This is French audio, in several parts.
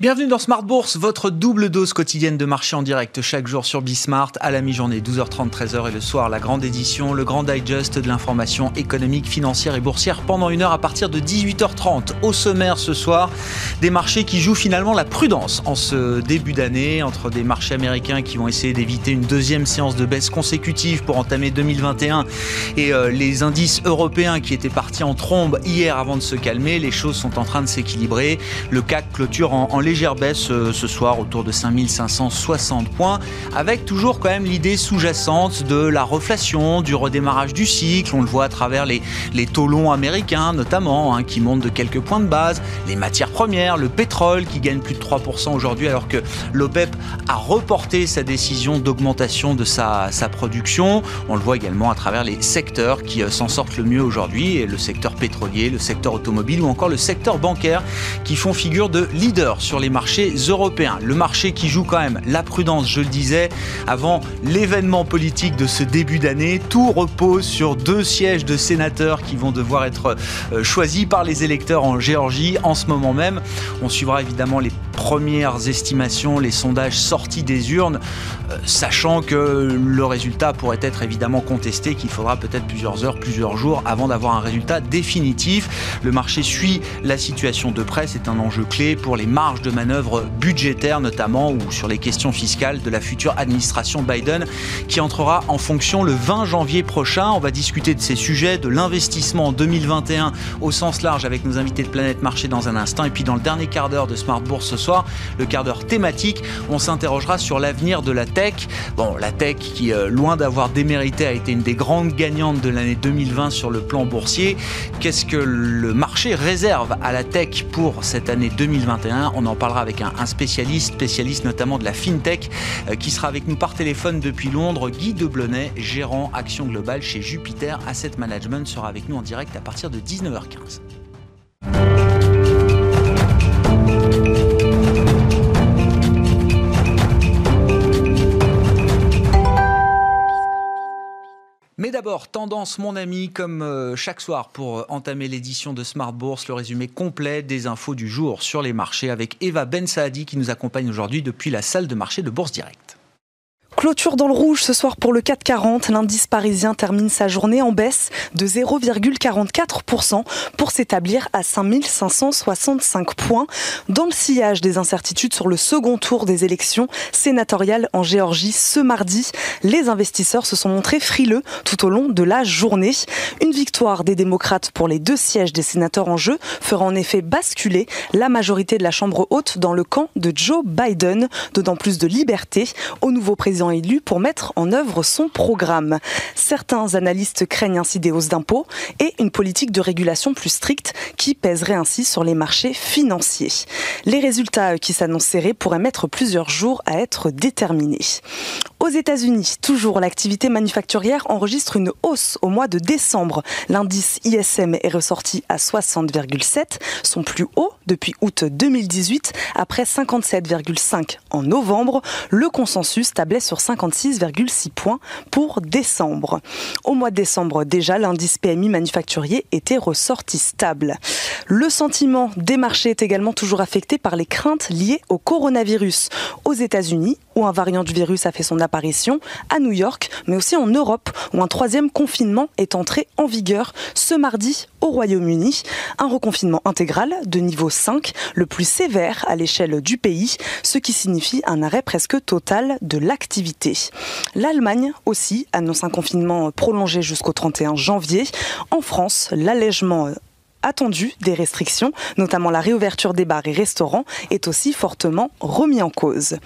Bienvenue dans Smart Bourse, votre double dose quotidienne de marché en direct chaque jour sur Bismart à la mi-journée 12h30 13h et le soir la grande édition, le grand digest de l'information économique, financière et boursière pendant une heure à partir de 18h30. Au sommaire ce soir, des marchés qui jouent finalement la prudence en ce début d'année entre des marchés américains qui vont essayer d'éviter une deuxième séance de baisse consécutive pour entamer 2021 et euh, les indices européens qui étaient partis en trombe hier avant de se calmer, les choses sont en train de s'équilibrer. Le CAC clôture en, en légère baisse euh, ce soir autour de 5560 points, avec toujours quand même l'idée sous-jacente de la reflation, du redémarrage du cycle. On le voit à travers les, les taux longs américains notamment, hein, qui montent de quelques points de base, les matières premières, le pétrole qui gagne plus de 3% aujourd'hui, alors que l'OPEP a reporté sa décision d'augmentation de sa, production. On le voit également à travers les secteurs qui euh, s'en sortent le mieux aujourd'hui, le secteur pétrolier, le secteur automobile ou encore le secteur bancaire, qui font figure de leader sur les marchés européens. Le marché qui joue quand même la prudence, je le disais, avant l'événement politique de ce début d'année. Tout repose sur deux sièges de sénateurs qui vont devoir être euh, choisis par les électeurs en Géorgie en ce moment même. On suivra évidemment les premières estimations, les sondages sortis des urnes, euh, sachant que le résultat pourrait être évidemment contesté, qu'il faudra peut-être plusieurs heures, plusieurs jours avant d'avoir un résultat définitif. Le marché suit la situation de près, c'est un enjeu clé pour les marges de manœuvre budgétaires notamment ou sur les questions fiscales de la future administration Biden qui entrera en fonction le 20 janvier prochain. On va discuter de ces sujets, de l'investissement en 2021 au sens large avec nos invités de Planète Marché dans un instant et puis dans le dernier quart d'heure de Smart Bourse ce soir, le quart d'heure thématique, on s'interrogera sur l'avenir de la tech. Bon, la tech qui, euh, loin d'avoir démérité, a été une des grandes gagnantes de l'année 2020 sur le plan boursier. Qu'est-ce que le marché réserve à la tech pour cette année 2021 On en parlera avec un, spécialiste, spécialiste notamment de la fintech, euh, qui sera avec nous par téléphone depuis Londres. Guy Deblonnet, gérant Action Globale chez Jupiter Asset Management, sera avec nous en direct à partir de 19h15. Mais d'abord, tendance mon ami, comme euh, chaque soir pour euh, entamer l'édition de Smart Bourse, le résumé complet des infos du jour sur les marchés avec Eva Ben Saadi qui nous accompagne aujourd'hui depuis la salle de marché de Bourse Direct. Clôture dans le rouge ce soir pour le 440. L'indice parisien termine sa journée en baisse de 0,44% pour s'établir à 5565 points. Dans le sillage des incertitudes sur le second tour des élections sénatoriales en Géorgie ce mardi, les investisseurs se sont montrés frileux tout au long de la journée. Une victoire des démocrates pour les deux sièges des sénateurs en jeu fera en effet basculer la majorité de la Chambre haute dans le camp de Joe Biden, donnant plus de liberté au nouveau président élu pour mettre en œuvre son programme. Certains analystes craignent ainsi des hausses d'impôts et une politique de régulation plus stricte qui pèserait ainsi sur les marchés financiers. Les résultats qui s'annoncent serrés pourraient mettre plusieurs jours à être déterminés. Aux États-Unis, toujours l'activité manufacturière enregistre une hausse au mois de décembre. L'indice ISM est ressorti à 60,7, son plus haut depuis août 2018, après 57,5 en novembre. Le consensus tablait sur 56,6 points pour décembre. Au mois de décembre déjà, l'indice PMI manufacturier était ressorti stable. Le sentiment des marchés est également toujours affecté par les craintes liées au coronavirus. Aux États-Unis, où un variant du virus a fait son apparition, à New York, mais aussi en Europe, où un troisième confinement est entré en vigueur ce mardi au Royaume-Uni. Un reconfinement intégral de niveau 5, le plus sévère à l'échelle du pays, ce qui signifie un arrêt presque total de l'activité. L'Allemagne aussi annonce un confinement prolongé jusqu'au 31 janvier. En France, l'allègement attendu des restrictions, notamment la réouverture des bars et restaurants, est aussi fortement remis en cause.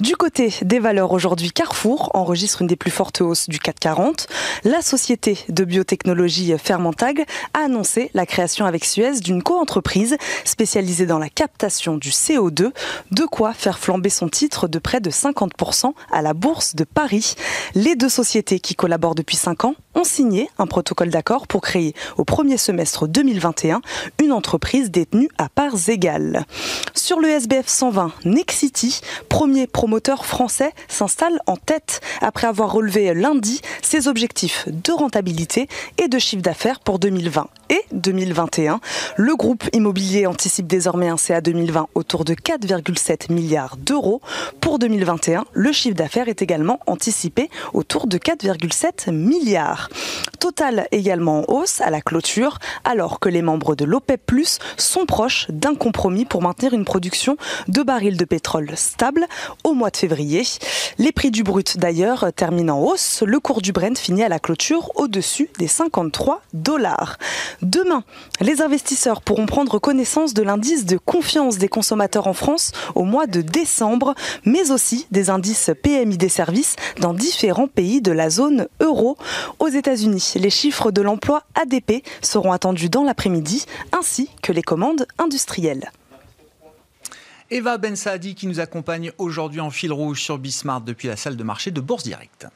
Du côté des valeurs aujourd'hui, Carrefour enregistre une des plus fortes hausses du 440. La société de biotechnologie Fermentag a annoncé la création avec Suez d'une coentreprise spécialisée dans la captation du CO2, de quoi faire flamber son titre de près de 50% à la bourse de Paris. Les deux sociétés qui collaborent depuis 5 ans ont signé un protocole d'accord pour créer au premier semestre 2021 une entreprise détenue à parts égales. Sur le SBF 120, Nexity, premier promoteur français, s'installe en tête après avoir relevé lundi ses objectifs de rentabilité et de chiffre d'affaires pour 2020 et 2021. Le groupe immobilier anticipe désormais un CA 2020 autour de 4,7 milliards d'euros. Pour 2021, le chiffre d'affaires est également anticipé autour de 4,7 milliards. Total également en hausse à la clôture, alors que les membres de l'OPEP Plus sont proches d'un compromis pour maintenir une production de barils de pétrole stable au mois de février. Les prix du brut d'ailleurs terminent en hausse. Le cours du Brent finit à la clôture au-dessus des 53 dollars. Demain, les investisseurs pourront prendre connaissance de l'indice de confiance des consommateurs en France au mois de décembre, mais aussi des indices PMI des services dans différents pays de la zone euro. États-Unis, les chiffres de l'emploi ADP seront attendus dans l'après-midi, ainsi que les commandes industrielles. Eva Ben Saadi qui nous accompagne aujourd'hui en fil rouge sur Bismart depuis la salle de marché de Bourse Directe.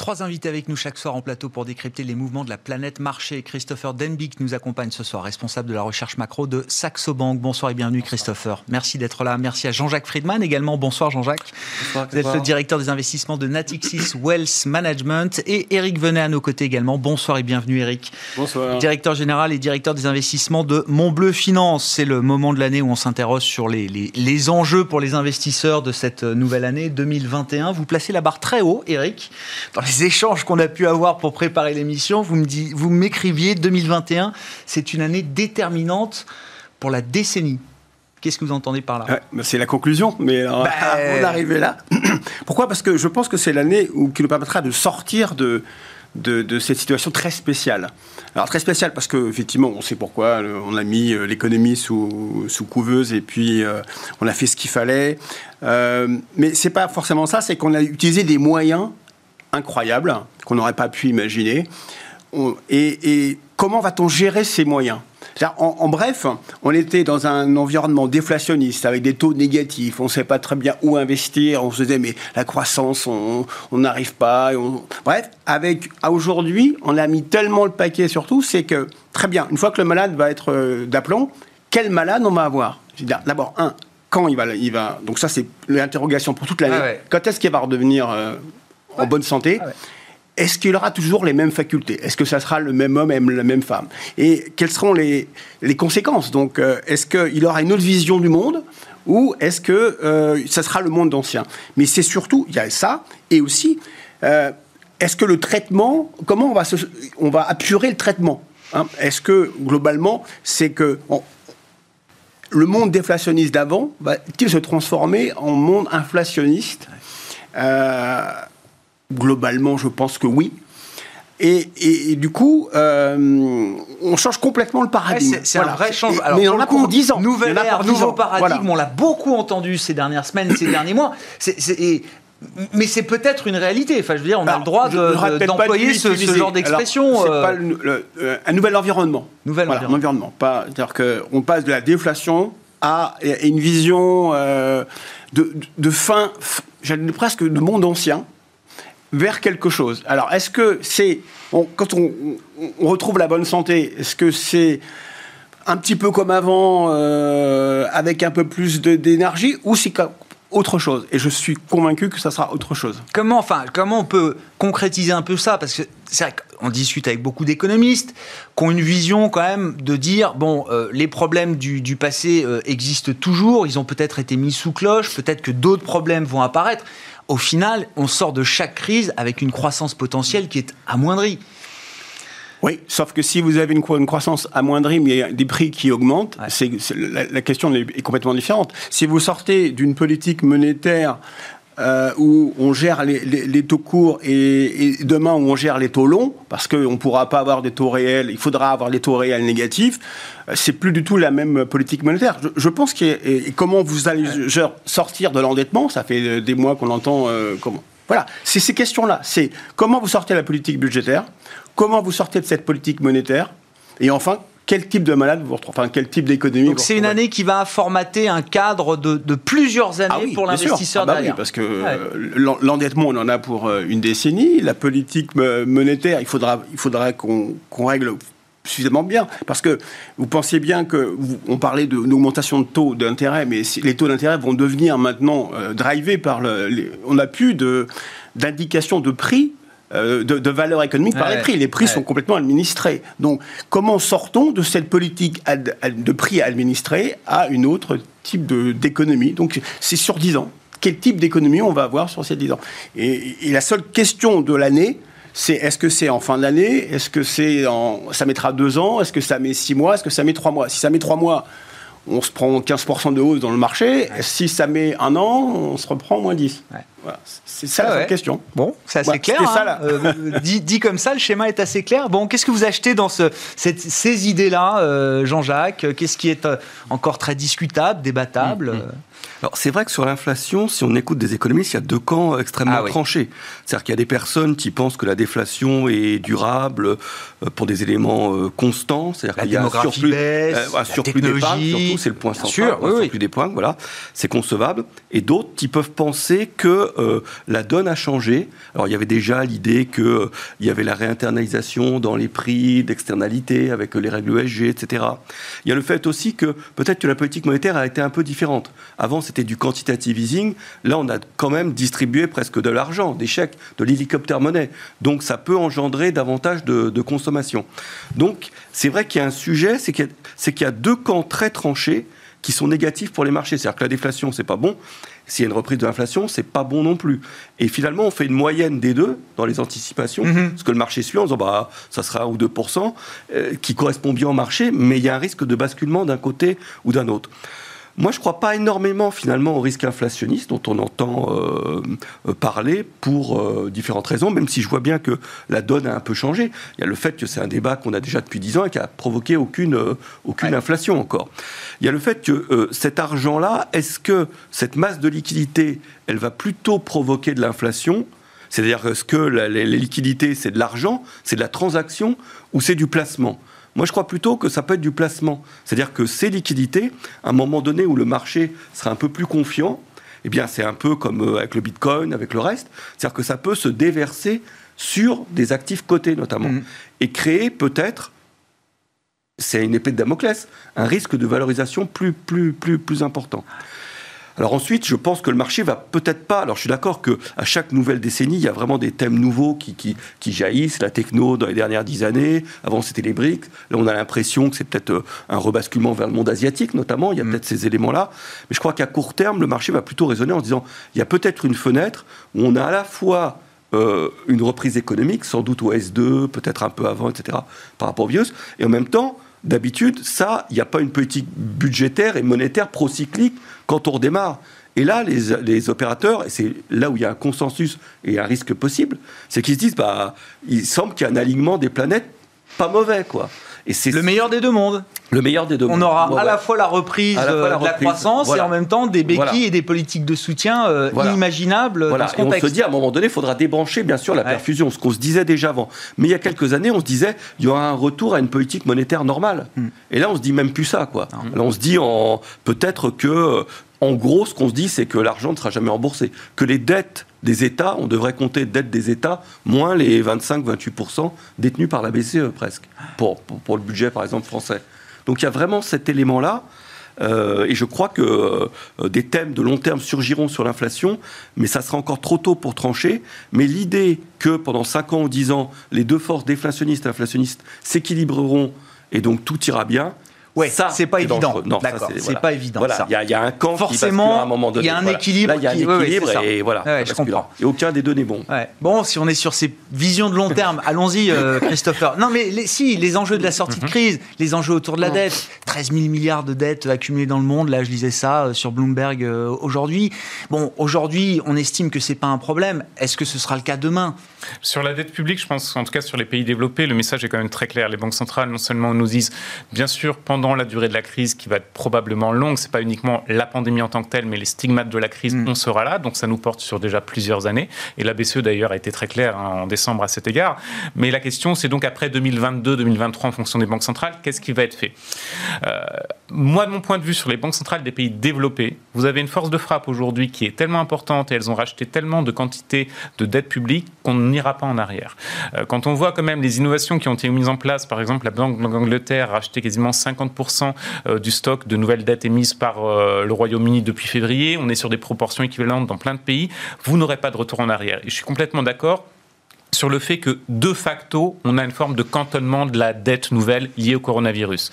Trois invités avec nous chaque soir en plateau pour décrypter les mouvements de la planète marché. Christopher Denbick nous accompagne ce soir, responsable de la recherche macro de Saxo Bank. Bonsoir et bienvenue Christopher. Merci d'être là. Merci à Jean-Jacques Friedman également. Bonsoir Jean-Jacques. Bonsoir, Vous êtes le directeur des investissements de Natixis Wealth Management et Eric Venet à nos côtés également. Bonsoir et bienvenue Eric. Bonsoir. Directeur général et directeur des investissements de Montbleu Finance. C'est le moment de l'année où on s'interroge sur les, les, les enjeux pour les investisseurs de cette nouvelle année 2021. Vous placez la barre très haut, Eric, dans les échanges qu'on a pu avoir pour préparer l'émission. Vous me vous m'écriviez 2021, c'est une année déterminante pour la décennie. Qu'est-ce que vous entendez par là ouais, bah C'est la conclusion, mais alors, avant d'arriver là, pourquoi? Parce que je pense que c'est l'année qui nous permettra de sortir de, de, de, cette situation très spéciale. Alors très spéciale parce que effectivement, on sait pourquoi. On a mis l'économie sous, sous, couveuse et puis euh, on a fait ce qu'il fallait. Euh, mais c'est pas forcément ça. C'est qu'on a utilisé des moyens incroyables qu'on n'aurait pas pu imaginer. Et, et, comment va-t-on gérer ces moyens? En, en, bref, on était dans un environnement déflationniste avec des taux négatifs. On ne sait pas très bien où investir. On se disait mais la croissance, on n'arrive pas. On... Bref, avec aujourd'hui, on a mis tellement le paquet sur tout, c'est que très bien. Une fois que le malade va être euh, d'aplomb, quel malade on va avoir? D'abord un, quand il va, il va. Donc ça c'est l'interrogation pour toute l'année. Ah ouais. Quand est-ce qu'il va redevenir euh, en bonne santé ah ouais. Est-ce qu'il aura toujours les mêmes facultés? Est-ce que ça sera le même homme et la même femme? Et quelles seront les, les conséquences? Donc, euh, est-ce qu'il aura une autre vision du monde ou est-ce que euh, ça sera le monde ancien? Mais c'est surtout, il y a ça, et aussi, euh, est-ce que le traitement, comment on va, se, on va apurer le traitement hein? Est-ce que, globalement, c'est que on, le monde déflationniste d'avant va-t-il se transformer en monde inflationniste? Euh, Globalement, je pense que oui. Et, et, et, du coup, euh, on change complètement le paradigme. Ouais, c'est voilà. un vrai changement. Mais on en a pour 10 ans. Nouvelle ère, nouveau paradigme, voilà. on l'a beaucoup entendu ces dernières semaines, ces derniers mois. C est, c est, et, mais c'est peut-être une réalité. Enfin, je veux dire, on Alors, a le droit d'employer de, ce, ce, genre d'expression. Euh... euh, un nouvel environnement. Nouvel voilà, environnement. environnement. C'est-à-dire qu'on passe de la déflation à, à une vision euh, de, de, fin, j'allais presque de monde ancien vers quelque chose. Alors, est-ce que c'est, quand on, retrouve la bonne santé, est-ce que c'est un petit peu comme avant, euh, avec un peu plus d'énergie, ou c'est autre chose? Et je suis convaincu que ça sera autre chose. Comment, enfin, comment on peut concrétiser un peu ça? Parce que c'est vrai qu'on discute avec beaucoup d'économistes qui ont une vision quand même de dire bon, euh, les problèmes du, du passé euh, existent toujours, ils ont peut-être été mis sous cloche, peut-être que d'autres problèmes vont apparaître au final, on sort de chaque crise avec une croissance potentielle qui est amoindrie. Oui, sauf que si vous avez une, croissance amoindrie, mais des prix qui augmentent, ouais. c'est, la, la, question est complètement différente. Si vous sortez d'une politique monétaire euh, où on gère les, les, les taux courts et, et, demain où on gère les taux longs, parce qu'on ne pourra pas avoir des taux réels, il faudra avoir les taux réels négatifs, euh, c'est plus du tout la même politique monétaire. Je, je pense que et comment vous allez genre, sortir de l'endettement, ça fait des mois qu'on entend euh, comment. Voilà, c'est ces questions-là. C'est comment vous sortez de la politique budgétaire, comment vous sortez de cette politique monétaire, et enfin, quel type de malade vous retrouvez, enfin quel type d'économie. Donc c'est une année qui va formater un cadre de, plusieurs années ah pour l'investisseur ah bah Oui, parce que l'endettement, on en a pour euh, une décennie. La politique monétaire, il faudra, il faudra qu'on règle suffisamment bien. Parce que vous pensiez bien que, on parlait d'une augmentation de taux d'intérêt, mais les taux d'intérêt vont devenir maintenant euh, drivés par le. on n'a plus d'indication de, prix. Euh, de, valeur économique par les prix. Les prix sont complètement administrés. Donc, comment sortons de cette politique de prix administrés à une autre type d'économie? Donc, c'est sur 10 ans. Quel type d'économie on va avoir sur ces 10 ans? Et, et la seule question de l'année, c'est est-ce que c'est en fin d'année? Est-ce que c'est en, ça mettra deux ans? Est-ce que ça met six mois? Est-ce que ça met trois mois? Si ça met trois mois, on se prend 15% de hausse dans le marché. Si ça met un an, on se reprend moins 10. C'est ça la question. Bon, c'est assez clair. Hein. Euh, dit, comme ça, le schéma est assez clair. Bon, qu'est-ce que vous achetez dans ce, ces idées-là, euh, Jean-Jacques? Qu'est-ce qui est euh, encore très discutable, débattable? Mm, mm. Alors c'est vrai que sur l'inflation, si on écoute des économistes, il y a deux camps extrêmement ah tranchés. C'est-à-dire qu'il y a des personnes qui pensent que la déflation est durable euh, pour des éléments constants, c'est-à-dire qu'il y a un surplus, baisse, euh, un surplus d'épargne, surtout c'est le point central, sûr, oui, un surplus d'épargne, voilà, c'est concevable. Et d'autres qui peuvent penser que la donne a changé. Alors il y avait déjà l'idée qu'il il y avait la réinternalisation dans les prix d'externalité avec les règles ESG, etc. Il y a le fait aussi que peut-être que la politique monétaire a été un peu différente. Avant, c'était du quantitative easing. Là, on a quand même distribué presque de l'argent, des chèques, de l'hélicoptère monnaie. Donc, ça peut engendrer davantage de, consommation. Donc, c'est vrai qu'il y a un sujet, c'est qu'il y, a deux camps très tranchés qui sont négatifs pour les marchés. C'est-à-dire que la déflation, c'est pas bon. S'il y a une reprise de l'inflation, c'est pas bon non plus. Et finalement, on fait une moyenne des deux dans les anticipations, mm-hmm. ce que le marché suit en disant bah ça sera 1 ou 2% euh, qui correspond bien au marché, mais il y a un risque de basculement d'un côté ou d'un autre. Moi, je ne crois pas énormément finalement au risque inflationniste dont on entend euh, euh, parler pour euh, différentes raisons, même si je vois bien que la donne a un peu changé. Il y a le fait que c'est un débat qu'on a déjà depuis 10 ans et qui a provoqué aucune, aucune inflation encore. Il y a le fait que cet argent-là, est-ce que cette masse de liquidité, elle va plutôt provoquer de l'inflation? C'est-à-dire, est-ce que les liquidités, c'est de l'argent, c'est de la transaction ou c'est du placement? Moi, je crois plutôt que ça peut être du placement. C'est-à-dire que ces liquidités, à un moment donné où le marché sera un peu plus confiant, eh bien, c'est un peu comme euh, avec le Bitcoin, avec le reste. C'est-à-dire que ça peut se déverser sur des actifs cotés, notamment. Mmh. Et créer peut-être, c'est une épée de Damoclès, un risque de valorisation plus, plus, plus, plus important. Alors ensuite, je pense que le marché va peut-être pas. Alors je suis d'accord que à chaque nouvelle décennie, il y a vraiment des thèmes nouveaux qui, qui, jaillissent. La techno dans les dernières dix années. Avant, c'était les briques. Là, on a l'impression que c'est peut-être euh, un rebasculement vers le monde asiatique, notamment. Il y a mm. peut-être ces éléments-là. Mais je crois qu'à court terme, le marché va plutôt raisonner en disant il y a peut-être une fenêtre où on a à la fois euh, une reprise économique, sans doute au S2, peut-être un peu avant, etc., par rapport au virus, et en même temps D'habitude, ça, il n'y a pas une politique budgétaire et monétaire procyclique quand on redémarre. Et là, les, opérateurs, et c'est là où il y a un consensus et un risque possible, c'est qu'ils se disent, bah, il semble qu'il y a un alignement des planètes pas mauvais, quoi. Et c'est le meilleur des deux mondes. Le meilleur des deux On aura à la fois la reprise euh, de la croissance et en même temps des béquilles et des politiques de soutien euh, inimaginables dans ce contexte. on se dit à un moment donné, il faudra débrancher bien sûr la perfusion, ce qu'on se disait déjà avant. Mais il y a quelques années, on se disait il y aura un retour à une politique monétaire normale. Hmm. Et là, on se dit même plus ça, quoi. Là, on se dit peut-être que en gros, ce qu'on se dit, c'est que l'argent ne sera jamais remboursé, que les dettes des États, on devrait compter dettes des États, moins les 25-28% détenus par la BCE presque, pour, pour, le budget par exemple français. Donc il y a vraiment cet élément-là. Euh, et je crois que euh, des thèmes de long terme surgiront sur l'inflation, mais ça sera encore trop tôt pour trancher. Mais l'idée que pendant 5 ans ou 10 ans, les deux forces déflationnistes et inflationnistes s'équilibreront et donc tout ira bien, Ouais, ça, c'est pas évident. Non, c'est pas évident. il y, a un camp Forcément, qui à un moment donné. Il y a un équilibre. il y a un équilibre et voilà. je comprends. Et aucun des deux n'est bon. Bon, si on est sur ces visions de long terme, allons-y, euh, Christopher. Non, mais si, les enjeux de la sortie de mhm. crise, les enjeux autour de la dette, 13 000 milliards de dettes accumulées dans le monde. Là, je lisais ça euh, sur Bloomberg euh, aujourd'hui. Bon, aujourd'hui, on estime que c'est pas un problème. Est-ce que ce sera le cas demain? Sur la dette publique, je pense, en tout cas sur les pays développés, le message est quand même très clair. Les banques centrales, non seulement nous disent, bien sûr, pendant la durée de la crise qui va être probablement longue. C'est pas uniquement la pandémie en tant que telle, mais les stigmates de la crise, mm. on sera là. Donc ça nous porte sur déjà plusieurs années. Et la BCE d'ailleurs a été très claire hein, en décembre à cet égard. Mais la question, c'est donc après 2022-2023 en fonction des banques centrales, qu'est-ce qui va être fait? Euh, Moi, de mon point de vue, sur les banques centrales des pays développés, vous avez une force de frappe aujourd'hui qui est tellement importante et elles ont racheté tellement de quantités de dettes publiques qu'on n'ira pas en arrière. Euh, quand on voit quand même les innovations qui ont été mises en place, par exemple, la Banque d'Angleterre a racheté quasiment 50% euh, du stock de nouvelles dettes émises par euh, le Royaume-Uni depuis février. On est sur des proportions équivalentes dans plein de pays. Vous n'aurez pas de retour en arrière. Et je suis complètement d'accord sur le fait que, de facto, on a une forme de cantonnement de la dette nouvelle liée au coronavirus.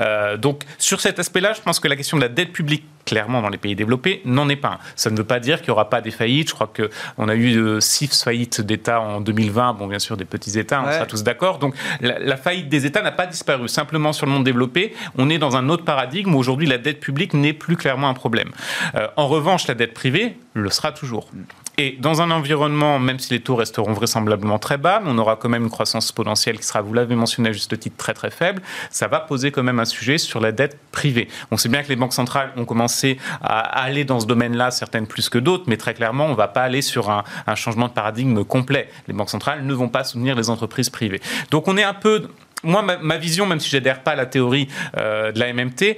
Euh, donc, sur cet aspect-là, je pense que la question de la dette publique clairement dans les pays développés n'en est pas un. Ça ne veut pas dire qu'il n'y aura pas des faillites. Je crois qu'on a eu euh, six faillites d'États en 2020. Bon, bien sûr, des petits États, on sera tous d'accord. Donc, la, faillite des États n'a pas disparu. Simplement, sur le monde développé, on est dans un autre paradigme où aujourd'hui, la dette publique n'est plus clairement un problème. Euh, en revanche, la dette privée le sera toujours. Et dans un environnement, même si les taux resteront vraisemblablement très bas, on aura quand même une croissance potentielle qui sera, vous l'avez mentionné à juste titre, très très faible, ça va poser quand même un sujet sur la dette privée. On sait bien que les banques centrales ont commencé à aller dans ce domaine-là, certaines plus que d'autres, mais très clairement, on ne va pas aller sur un, un changement de paradigme complet. Les banques centrales ne vont pas soutenir les entreprises privées. Donc on est un peu moi, ma, vision, même si j'adhère pas à la théorie euh, de la MMT,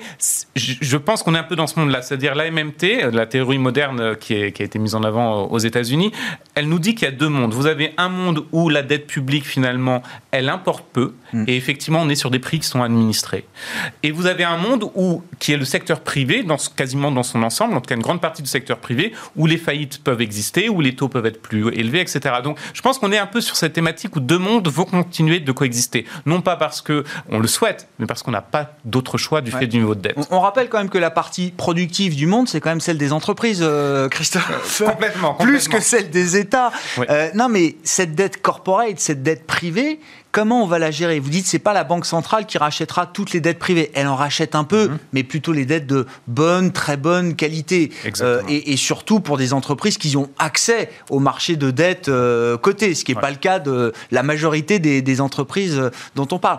je, pense qu'on est un peu dans ce monde-là. C'est-à-dire la MMT, euh, la théorie moderne euh, qui, qui, a été mise en avant aux États-Unis, elle nous dit qu'il y a deux mondes. Vous avez un monde où la dette publique, finalement, elle importe peu, mm. et effectivement, on est sur des prix qui sont administrés. Et vous avez un monde où, qui est le secteur privé, dans, quasiment dans son ensemble, en tout cas une grande partie du secteur privé, où les faillites peuvent exister, où les taux peuvent être plus élevés, etc. Donc, je pense qu'on est un peu sur cette thématique où deux mondes vont continuer de coexister. Non pas parce que on le souhaite, mais parce qu'on n'a pas d'autre choix du fait du niveau de dette. On, rappelle quand même que la partie productive du monde, c'est quand même celle des entreprises, euh, Christophe. Euh, complètement, Plus que celle des États. Euh, non, mais cette dette corporate, cette dette privée, Comment on va la gérer? Vous dites c'est pas la banque centrale qui rachètera toutes les dettes privées. Elle en rachète un peu, mhm. mais plutôt les dettes de bonne, très bonne qualité. Euh, et, surtout pour des entreprises qui ont accès au marché de dette euh, coté, ce qui n'est pas le cas de la majorité des, entreprises euh, dont on parle.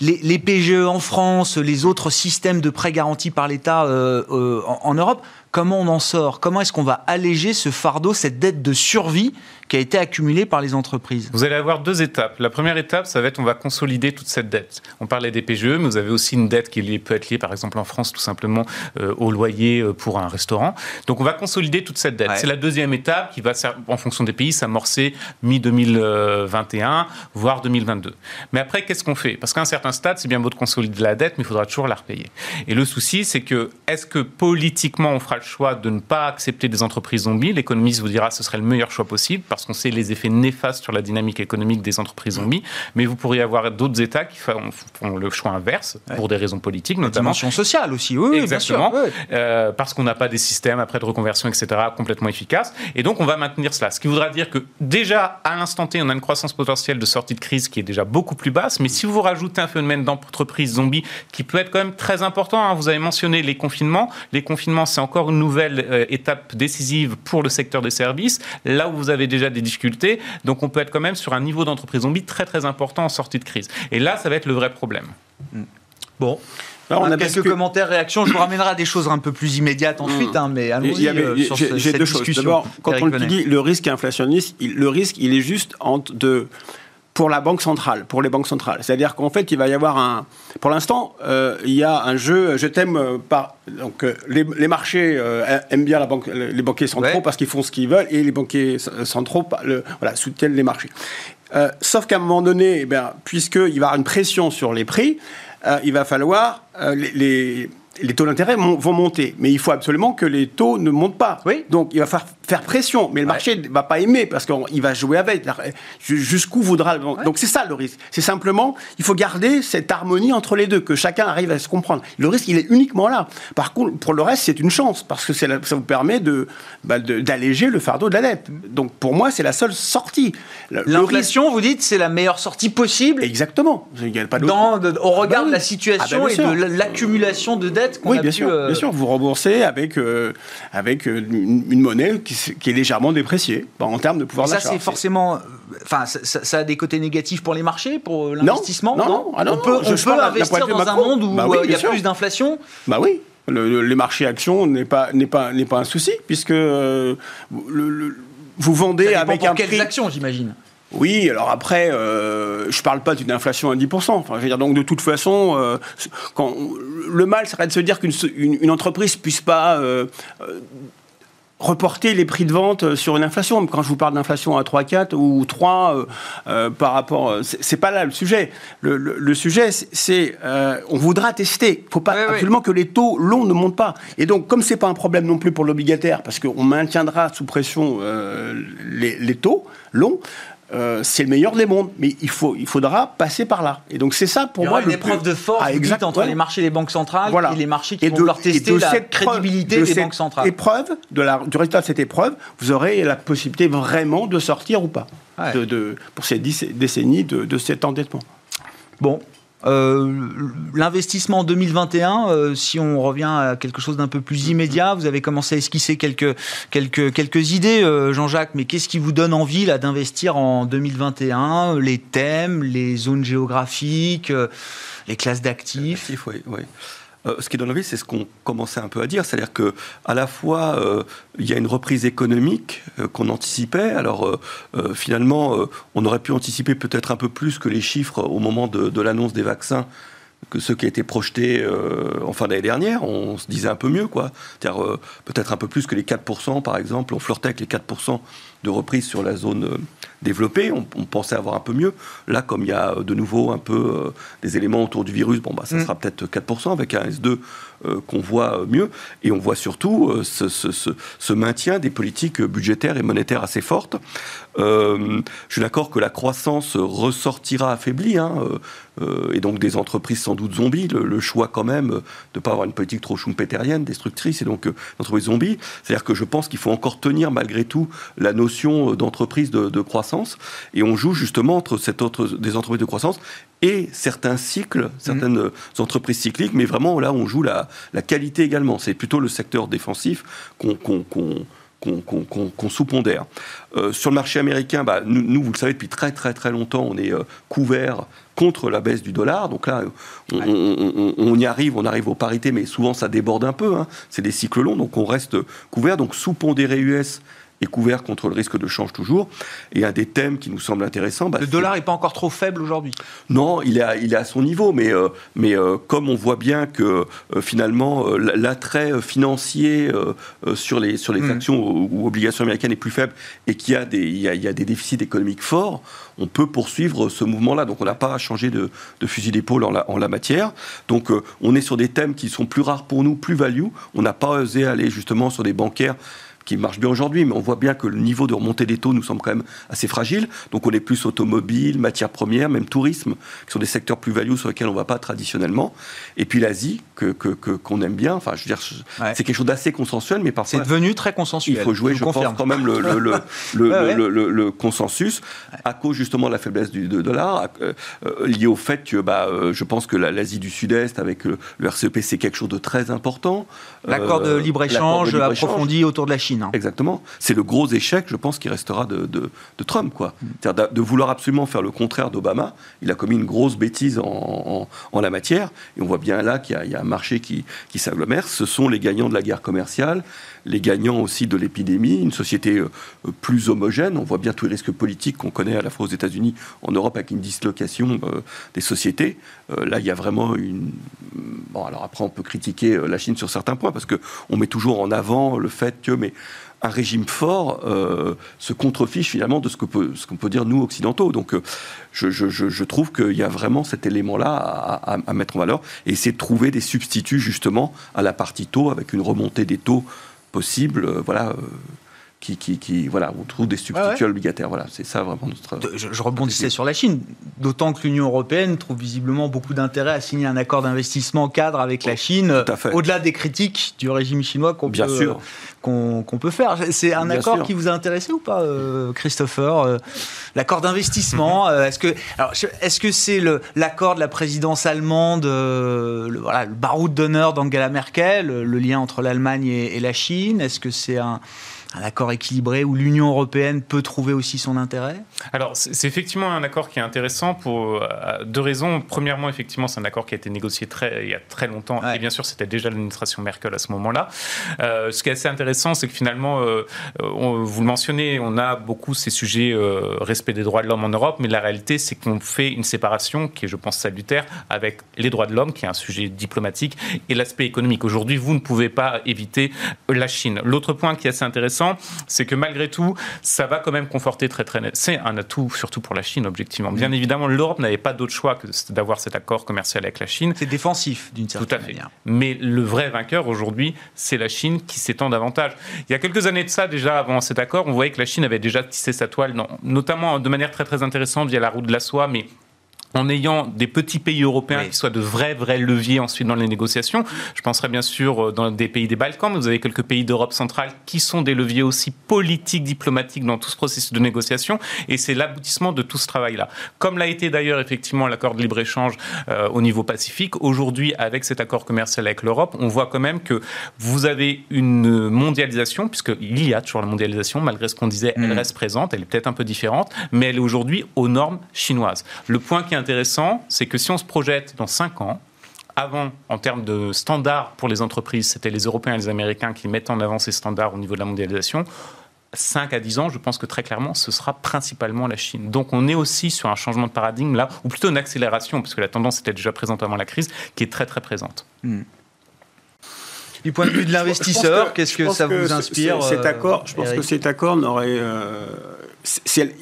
Les, les, PGE en France, les autres systèmes de prêts garantis par l'État en Europe, comment on en sort? Comment est-ce qu'on va alléger ce fardeau, cette dette de survie qui a été accumulée par les entreprises Vous allez avoir deux étapes. La première étape, ça va être on va consolider toute cette dette. On parlait des PGE, mais vous avez aussi une dette qui peut être liée, par exemple en France, tout simplement euh, au loyer euh, pour un restaurant. Donc on va consolider toute cette dette. C'est la deuxième étape qui va, en fonction des pays, s'amorcer mi-2021, voire 2022. Mais après, qu'est-ce qu'on fait? Parce qu'à un certain stade, c'est bien beau de consolider la dette, mais il faudra toujours la repayer. Et le souci, c'est que est-ce que politiquement on fera le choix de ne pas accepter des entreprises zombies L'économiste vous dira que ce serait le meilleur choix possible parce qu'on sait les effets néfastes sur la dynamique économique des entreprises zombies, mais vous pourriez avoir d'autres États qui font, le choix inverse pour des raisons politiques, notamment. dimension sociale aussi, oui, exactement, bien sûr, euh, parce qu'on n'a pas des systèmes après de reconversion, etc., complètement efficaces, et donc on va maintenir cela. Ce qui voudra dire que déjà à l'instant T, on a une croissance potentielle de sortie de crise qui est déjà beaucoup plus basse, mais si vous rajoutez un phénomène d'entreprise zombie qui peut être quand même très important, hein, vous avez mentionné les confinements, les confinements c'est encore une nouvelle euh, étape décisive pour le secteur des services, là où vous avez déjà des difficultés. Donc on peut être quand même sur un niveau d'entreprise zombie très très important en sortie de crise. Et là, ça va être le vrai problème. Hmm. Bon. Alors, on a quelques commentaires, réactions. Je vous ramènerai à des choses un peu plus immédiates ensuite, hein, mais allons-y euh, sur deux choses. D'abord, quand on dit le risque inflationniste, le risque, il est juste entre de pour la banque centrale, pour les banques centrales. C'est-à-dire qu'en fait, il va y avoir un. Pour l'instant, euh, il y a un jeu. Je t'aime euh, par. Donc, euh, les, marchés aiment bien la banque, les banquiers centraux parce qu'ils font ce qu'ils veulent et les banquiers centraux le, voilà, soutiennent les marchés. sauf qu'à un moment donné, eh puisqu'il va y avoir une pression sur les prix, il va falloir les les taux d'intérêt vont monter. Mais il faut absolument que les taux ne montent pas. Oui. Donc il va falloir faire pression. Mais le marché ne va pas aimer parce qu'il va jouer avec. Jusqu'où voudra. Donc c'est ça le risque. C'est simplement, il faut garder cette harmonie entre les deux, que chacun arrive à se comprendre. Le risque, il est uniquement là. Par contre, pour le reste, c'est une chance parce que ça vous permet bah, de, d'alléger le fardeau de la dette. Donc pour moi, c'est la seule sortie. L'inflation, vous dites, c'est la meilleure sortie possible? Exactement. Il n'y a pas Dans, au regard ah bah de la situation ah bah et de l'accumulation de dettes dette qu'on oui, a bien pu, sûr, bien sûr, vous remboursez avec, avec une, monnaie qui, est légèrement dépréciée en termes de pouvoir d'achat. Ça, c'est forcément. Enfin, ça, a des côtés négatifs pour les marchés, pour l'investissement Non, non, ah non, on peut, on peut investir dans un monde où bah il y a plus d'inflation Bah oui. Le, les marchés actions n'est pas, n'est pas, n'est pas un souci, puisque le, vous vendez avec pour un quelles actions, j'imagine oui, alors après, euh, je ne parle pas d'une inflation à 10%. Enfin, je veux dire, donc de toute façon, euh, quand, le mal serait de se dire qu'une une, entreprise puisse pas euh, reporter les prix de vente sur une inflation. Quand je vous parle d'inflation à 3, 4 ou 3 par rapport... C'est pas là le sujet. Le, sujet, c'est on voudra tester. Il faut pas absolument que les taux longs ne montent pas. Et donc, comme c'est pas un problème non plus pour l'obligataire, parce qu'on maintiendra sous pression les, les taux longs, euh, c'est le meilleur des mondes, mais il, faut, il faudra passer par là. Et donc c'est ça pour il y moi. Une épreuve de force ah, entre les marchés et les banques centrales voilà. et les marchés qui vont leur tester la crédibilité des banques centrales. Épreuve, de la, du résultat de cette épreuve, vous aurez la possibilité vraiment de sortir ou pas de, pour ces décennies de, de cet endettement. Bon, euh, l'investissement en 2021, euh, si on revient à quelque chose d'un peu plus immédiat, vous avez commencé à esquisser quelques, quelques, idées, euh, Jean-Jacques, mais qu'est-ce qui vous donne envie d'investir en 2021 Les thèmes, les zones géographiques, les classes d'actifs oui, oui. Euh, ce qui donne envie, c'est ce qu'on commençait un peu à dire, c'est-à-dire que à la fois euh, il y a une reprise économique euh, qu'on anticipait. Alors finalement, on aurait pu anticiper peut-être un peu plus que les chiffres au moment de, l'annonce des vaccins que ceux qui été projetés en fin d'année dernière, on se disait un peu mieux, quoi. C'est-à-dire peut-être un peu plus que les 4%, par exemple. On flirtait avec les 4% de reprise sur la zone développée. On, pensait avoir un peu mieux. Là, comme il y a de nouveau un peu des éléments autour du virus, bon, bah, ça mm. sera peut-être 4% avec un S2 euh, qu'on voit mieux. Et on voit surtout euh, ce, maintien des politiques budgétaires et monétaires assez fortes. Euh, je suis d'accord que la croissance ressortira affaiblie, hein, et donc des entreprises sans doute zombies. Le, choix quand même de ne pas avoir une politique trop schumpeterienne, destructrice, et donc une entreprise zombie. C'est-à-dire que je pense qu'il faut encore tenir malgré tout la notion d'entreprise de, croissance. Et on joue justement entre cette autre, des entreprises de croissance et certains cycles, certaines mmh. entreprises cycliques, mais vraiment là on joue la, la qualité également. C'est plutôt le secteur défensif qu'on sous-pondère. Euh, sur le marché américain, bah, nous, vous le savez, depuis très très très longtemps, on est euh, couvert contre la baisse du dollar. Donc là, on, y arrive, on arrive aux parités, mais souvent ça déborde un peu. Hein. C'est des cycles longs, donc on reste couvert. Donc sous-pondéré US est couvert contre le risque de change toujours. Et un des thèmes qui nous semble intéressant... Bah, le dollar n'est pas encore trop faible aujourd'hui Non, il est, à, il est à son niveau, mais, euh, mais euh, comme on voit bien que euh, finalement l'attrait financier sur les, sur les hmm. actions ou, obligations américaines est plus faible et qu'il y, a des, il y a, des déficits économiques forts, on peut poursuivre ce mouvement-là. Donc on n'a pas à changer de, de fusil d'épaule en la, en la, matière. Donc on est sur des thèmes qui sont plus rares pour nous, plus value. On n'a pas osé aller justement sur des bancaires qui marche bien aujourd'hui, mais on voit bien que le niveau de remontée des taux nous semble quand même assez fragile. Donc on est plus automobile, matières premières, même tourisme, qui sont des secteurs plus value sur lesquels on ne va pas traditionnellement. Et puis l'Asie, que, qu'on aime bien. Enfin, je veux dire, c'est quelque chose d'assez consensuel, mais parfois. C'est devenu très consensuel. Il faut jouer, je, pense, quand même le, le, le, consensus, à cause justement de la faiblesse du dollar, euh, euh, lié au fait que bah, euh, je pense que l'Asie du Sud-Est, avec le, RCEP, c'est quelque chose de très important. L'accord de libre-échange approfondi autour de la Chine. Hein. Exactement. C'est le gros échec, je pense, qui restera de, Trump. quoi. Mm. C'est-à-dire de, vouloir absolument faire le contraire d'Obama. Il a commis une grosse bêtise en, la matière. Et on voit bien là qu'il y, a un marché qui, qui s'agglomère. Ce sont les gagnants de la guerre commerciale les gagnants aussi de l'épidémie, une société euh, plus homogène. On voit bien tous les risques politiques qu'on connaît à la fois aux États-Unis, en Europe, avec une dislocation euh, des sociétés. Euh, là, il y a vraiment une. Bon, alors après, on peut critiquer la Chine sur certains points, parce qu'on met toujours en avant le fait que. Mais, un régime fort se contrefiche finalement de ce qu'on peut, qu'on peut dire nous occidentaux. Donc je, trouve qu'il y a vraiment cet élément-là à, à, mettre en valeur et essayer de trouver des substituts justement à la partie taux avec une remontée des taux possible, euh, voilà, qui, qui, voilà, on trouve des substituts obligataires. Voilà, c'est ça vraiment notre. Je, je rebondissais sur la Chine, d'autant que l'Union européenne trouve visiblement beaucoup d'intérêt à signer un accord d'investissement cadre avec la Chine, au-delà des critiques du régime chinois qu'on peut, qu'on peut faire. C'est un accord qui vous a intéressé ou pas, euh, Christopher euh, L'accord d'investissement, euh, est-ce que est-ce que c'est l'accord de la présidence allemande, le, voilà, le baroud d'honneur d'Angela Merkel, le lien entre l'Allemagne et, et la Chine? Est-ce que c'est un un accord équilibré où l'Union européenne peut trouver aussi son intérêt Alors, c'est effectivement un accord qui est intéressant pour euh, deux raisons. Premièrement, effectivement, c'est un accord qui a été négocié très, il y a très longtemps. Et bien sûr, c'était déjà l'administration Merkel à ce moment-là. Euh, ce qui est assez intéressant, c'est que finalement, euh, vous le mentionnez, on a beaucoup ces sujets respect des droits de l'homme en Europe, mais la réalité, c'est qu'on fait une séparation qui est, je pense, salutaire avec les droits de l'homme, qui est un sujet diplomatique, et l'aspect économique. Aujourd'hui, vous ne pouvez pas éviter la Chine. L'autre point qui est assez intéressant, c'est que malgré tout, ça va quand même conforter très très net. C'est un atout surtout pour la Chine, objectivement. Bien mm. évidemment, l'Europe n'avait pas d'autre choix que d'avoir cet accord commercial avec la Chine. C'est défensif d'une certaine manière. Tout à fait. Mais le vrai vainqueur aujourd'hui, c'est la Chine qui s'étend davantage. Il y a quelques années de ça, déjà avant cet accord, on voyait que la Chine avait déjà tissé sa toile, notamment de manière très très intéressante via la route de la soie, mais en ayant des petits pays européens qui soient de vrais, vrais leviers ensuite dans les négociations. Je penserai bien sûr euh, dans des pays des Balkans, mais vous avez quelques pays d'Europe centrale qui sont des leviers aussi politiques, diplomatiques dans tout ce processus de négociation, et c'est l'aboutissement de tout ce travail-là. Comme l'a été d'ailleurs effectivement l'accord de libre-échange euh, au niveau pacifique, aujourd'hui avec cet accord commercial avec l'Europe, on voit quand même que vous avez une mondialisation, puisqu'il y a toujours la mondialisation, malgré ce qu'on disait, elle mm. reste présente, elle est peut-être un peu différente, mais elle est aujourd'hui aux normes chinoises. Le point qui est intéressant, c'est que si on se projette dans 5 ans, avant, en termes de standards pour les entreprises, c'était les Européens et les Américains qui mettent en avant ces standards au niveau de la mondialisation. 5 à 10 ans, je pense que très clairement, ce sera principalement la Chine. Donc on est aussi sur un changement de paradigme là, ou plutôt une accélération, puisque la tendance était déjà présente avant la crise, qui est très très présente. Hmm. Du point de vue de l'investisseur, qu'est-ce que ça vous inspire Cet euh, accord, je pense que cet accord n'aurait euh,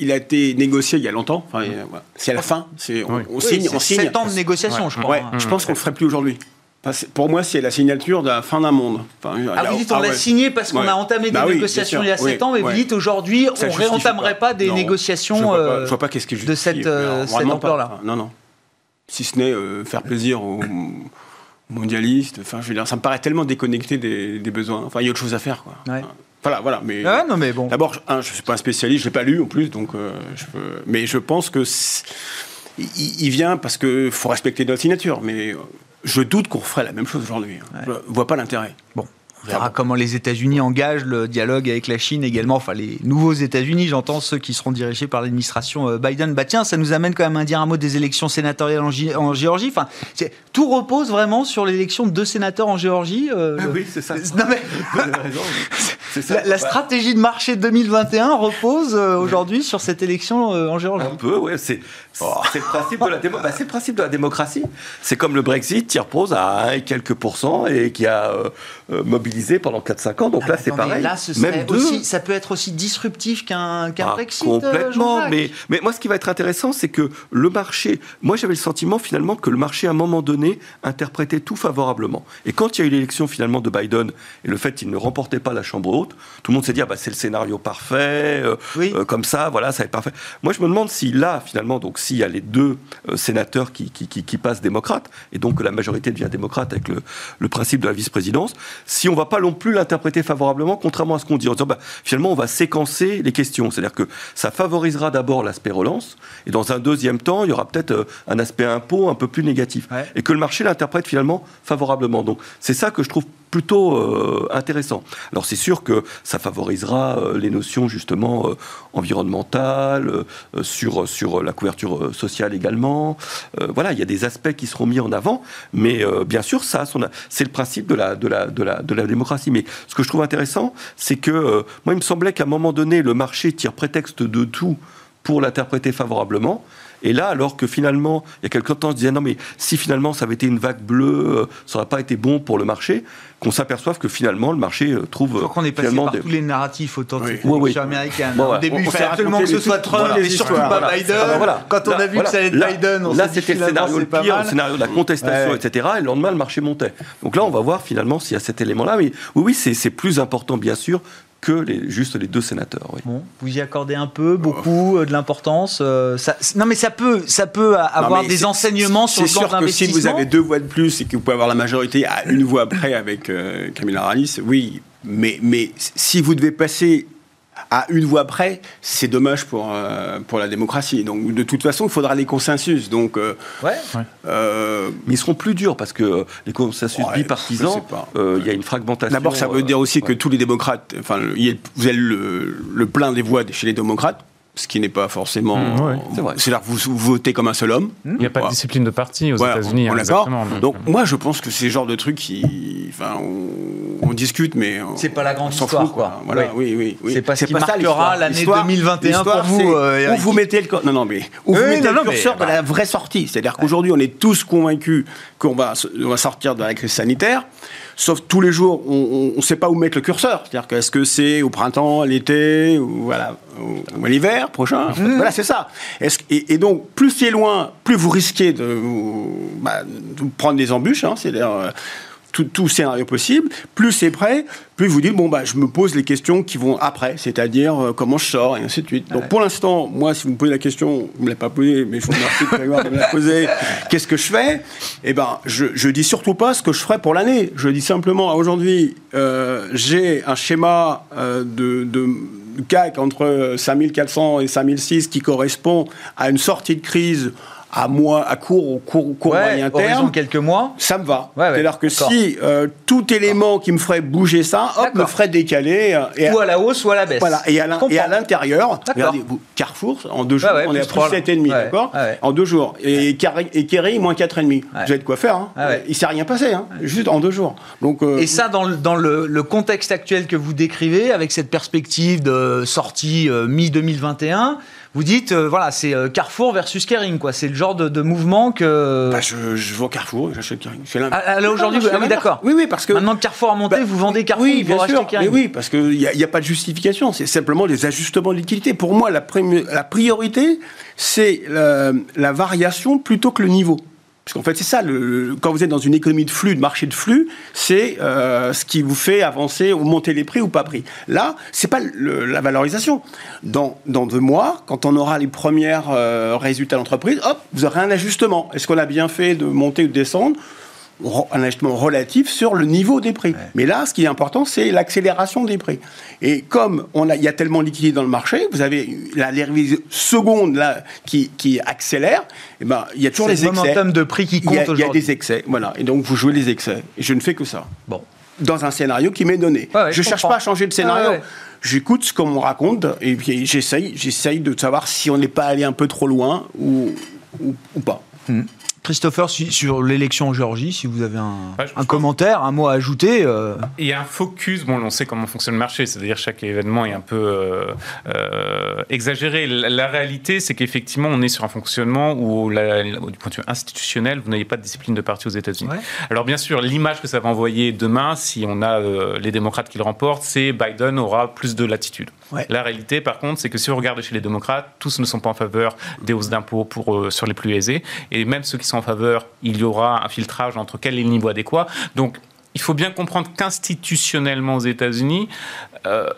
il a été négocié il y a longtemps. c'est à la fin. C'est, on, signe, on signe. 7 ans de négociation, je crois. je pense qu'on le ferait plus aujourd'hui. Pour moi, c'est la signature de la fin d'un monde. ah, vous dites on l'a signé parce qu'on a entamé des bah négociations il y a 7 ans, mais vous dites aujourd'hui, on ne réentamerait pas des négociations je vois pas, euh, vois pas qu'est-ce de cette, euh, cette ampleur-là. Non, non. Si ce n'est euh, faire plaisir aux mondialistes. Enfin, je veux dire, ça me paraît tellement déconnecté des, besoins. Enfin, il y a autre chose à faire. Quoi. Voilà, voilà. Mais, ah, non, mais bon. D'abord, je ne suis pas un spécialiste, je l'ai pas lu en plus, donc euh, je peux... mais je pense que il, vient parce qu'il faut respecter notre signature. Mais je doute qu'on ferait la même chose aujourd'hui. Hein. Je ne vois pas l'intérêt. Bon. On verra comment les États-Unis engagent le dialogue avec la Chine également. Enfin, les nouveaux États-Unis, j'entends ceux qui seront dirigés par l'administration euh, Biden. Bah tiens, ça nous amène quand même à dire un mot des élections sénatoriales en, Géorgie. Enfin, tout repose vraiment sur l'élection de deux sénateurs en Géorgie. Euh, ah oui, c'est ça. Non, mais... La, stratégie de marché 2021 repose euh, aujourd'hui sur cette élection en Géorgie. Un peu, oui. C'est oh. le principe de la bah, c'est le principe de la démocratie. C'est comme le Brexit qui repose à 1 et quelques pourcents et qui a mobilisé pendant 4-5 ans. Donc ah, là, c'est pareil. Là, Même aussi, ça peut être aussi disruptif qu'un qu ah, Brexit. Euh, complètement. mais, mais moi, ce qui va être intéressant, c'est que le marché. Moi, j'avais le sentiment finalement que le marché, à un moment donné, interprétait tout favorablement. Et quand il y a eu l'élection finalement de Biden et le fait qu'il ne remportait pas la Chambre haute, tout le monde s'est dit ah, bah, c'est le scénario parfait. Euh, euh, comme ça, voilà, ça va être parfait. Moi, je me demande si là, finalement, donc s'il y a les deux sénateurs qui, qui, qui, passent démocrates, et donc que la majorité devient démocrate avec le, le principe de la vice-présidence, si on va pas non plus l'interpréter favorablement, contrairement à ce qu'on dit, en disant bah, finalement on va séquencer les questions. C'est-à-dire que ça favorisera d'abord l'aspect relance, et dans un deuxième temps, il y aura peut-être euh, un aspect impôt un peu plus négatif. Et que le marché l'interprète finalement favorablement. Donc c'est ça que je trouve plutôt euh, intéressant. Alors c'est sûr que ça favorisera euh, les notions justement environnementales, sur, sur la couverture sociale également. voilà, il y a des aspects qui seront mis en avant, mais bien sûr, ça, c'est le principe de la, de la, de la, de la démocratie. Mais ce que je trouve intéressant, c'est que euh, moi, il me semblait qu'à un moment donné, le marché tire prétexte de tout pour l'interpréter favorablement. Et là, alors que finalement, il y a quelques temps, on se disait non, mais si finalement ça avait été une vague bleue, euh, ça n'aurait pas été bon pour le marché, qu'on s'aperçoive que finalement le marché euh, trouve. Je crois qu'on est passé par tous les narratifs autour de cette oui. américaine. Au début, il fallait absolument que ce soit Trump et surtout pas Biden. Quand on a vu que ça allait être Biden, on Là, c'était le scénario le pire, le scénario de la contestation, etc. Et le lendemain, le marché montait. Donc là, on va voir finalement s'il y a cet élément-là. Mais oui, oui, c'est plus important, bien sûr, que les, juste les deux sénateurs. Bon, vous y accordez un peu, beaucoup euh, de l'importance. Euh, non, mais ça peut, ça peut avoir des enseignements sur le plan sûr que si vous avez deux voix de plus et que vous pouvez avoir la majorité à une voix près avec euh, Camilla Harris, oui. Mais, mais si vous devez passer à une voix près, c'est dommage pour, euh, pour la démocratie. Donc, de toute façon, il faudra des consensus. Donc, euh, ouais. Euh, mais ils seront plus durs parce que les consensus bipartisans, il y a une fragmentation. D'abord, ça veut dire aussi que tous les démocrates, enfin, vous avez le, le plein des voix chez les démocrates ce qui n'est pas forcément. Mmh, c'est là que vous, votez comme un seul homme. Il n'y a pas de discipline de parti aux États-Unis. Hein, d'accord. Donc, moi, je pense que c'est le genre de truc qui. Enfin, on, discute, mais. C'est pas la grande histoire, quoi. Voilà, oui, oui. oui, C'est pas ce qui marquera l'année 2021 pour vous. Euh, où vous mettez le. Non, non, mais. Où vous mettez le curseur de la vraie sortie. C'est-à-dire qu'aujourd'hui, on est tous convaincus qu'on va, on va sortir de la crise sanitaire. Sauf tous les jours, on ne sait pas où mettre le curseur. C'est-à-dire que est-ce que c'est au printemps, l'été, ou voilà, ou, à l'hiver prochain mmh. Voilà, c'est ça. Et, donc, plus c'est loin, plus vous risquez de, bah, prendre des embûches. Hein, c'est-à-dire euh, tout, tout, scénario possible, plus c'est prêt, plus vous dites, bon, bah, je me pose les questions qui vont après, c'est-à-dire euh, comment je sors, et ainsi de suite. Donc pour l'instant, moi, si vous me posez la question, vous ne me l'avez pas posée, mais je vous remercie de me la poser, qu'est-ce que je fais? Eh ben, je, je dis surtout pas ce que je ferai pour l'année. Je dis simplement, aujourd'hui, euh, j'ai un schéma euh, de, de CAC entre 5400 et 5006 qui correspond à une sortie de crise à mois, à court ou court, court moyen terme, quelques mois, ça me va. C'est-à-dire que si euh, tout élément qui me ferait bouger ça, hop, me ferait décaler. Euh, et ou à la hausse ou à la baisse. Voilà. Et à l'intérieur, Carrefour, en deux jours, on est à plus 7,5, d'accord En deux jours. Et, et Kerry, moins 4,5. Vous avez de quoi faire. Hein. Il s'est rien passé, hein, juste en deux jours. Donc, euh, et ça, dans, dans le, le, contexte actuel que vous décrivez, avec cette perspective de sortie mi-2021, vous dites, euh, voilà, c'est euh, Carrefour versus Kering, quoi. C'est le genre de, mouvement que. Bah, je, je vois Carrefour, j'achète Kering. Ah, ah, là, aujourd'hui, ah, oui, d'accord. Oui, oui, parce que. Maintenant que Carrefour a monté, bah, vous vendez Carrefour oui, bien sûr, Kering. oui, parce qu'il n'y a, a, pas de justification. C'est simplement les ajustements de liquidité. Pour moi, la, la priorité, c'est la, la variation plutôt que le niveau. Parce qu'en fait, c'est ça, quand vous êtes dans une économie de flux, de marché de flux, c'est euh, ce qui vous fait avancer ou monter les prix ou pas prix. Là, c'est pas la valorisation. Dans, dans deux mois, quand on aura les premiers euh, résultats d'entreprise, hop, vous aurez un ajustement. Est-ce qu'on a bien fait de monter ou de descendre? Un ajustement relatif sur le niveau des prix. Mais là, ce qui est important, c'est l'accélération des prix. Et comme on a, il y a tellement de liquidités dans le marché, vous avez la, les secondes là qui, qui accélèrent, et eh ben, il y a toujours les excès. de prix qui compte Il y, a des excès, voilà. Et donc vous jouez les excès. Et je ne fais que ça. Bon. Dans un scénario qui m'est donné. je ne cherche pas à changer de scénario. J'écoute ce qu'on me raconte et puis j'essaye, j'essaye de savoir si on n'est pas allé un peu trop loin ou, ou, pas. Hmm. Christopher, sur l'élection en Géorgie, si vous avez un, un commentaire, un mot à ajouter. Euh. Il y a un focus, bon, on sait comment fonctionne le marché, c'est-à-dire chaque événement est un peu euh, euh, exagéré. La, réalité, c'est qu'effectivement, on est sur un fonctionnement où, du point de vue institutionnel, vous n'avez pas de discipline de parti aux États-Unis. Alors, bien sûr, l'image que ça va envoyer demain, si on a les démocrates qui le remportent, c'est Biden aura plus de latitude. La réalité, par contre, c'est que si on regarde chez les démocrates, tous ne sont pas en faveur des hausses d'impôts pour, sur les plus aisés. Et même ceux qui sont en faveur, il y aura un filtrage entre quel est le niveau adéquat. Donc, il faut bien comprendre qu'institutionnellement aux États-Unis, euh,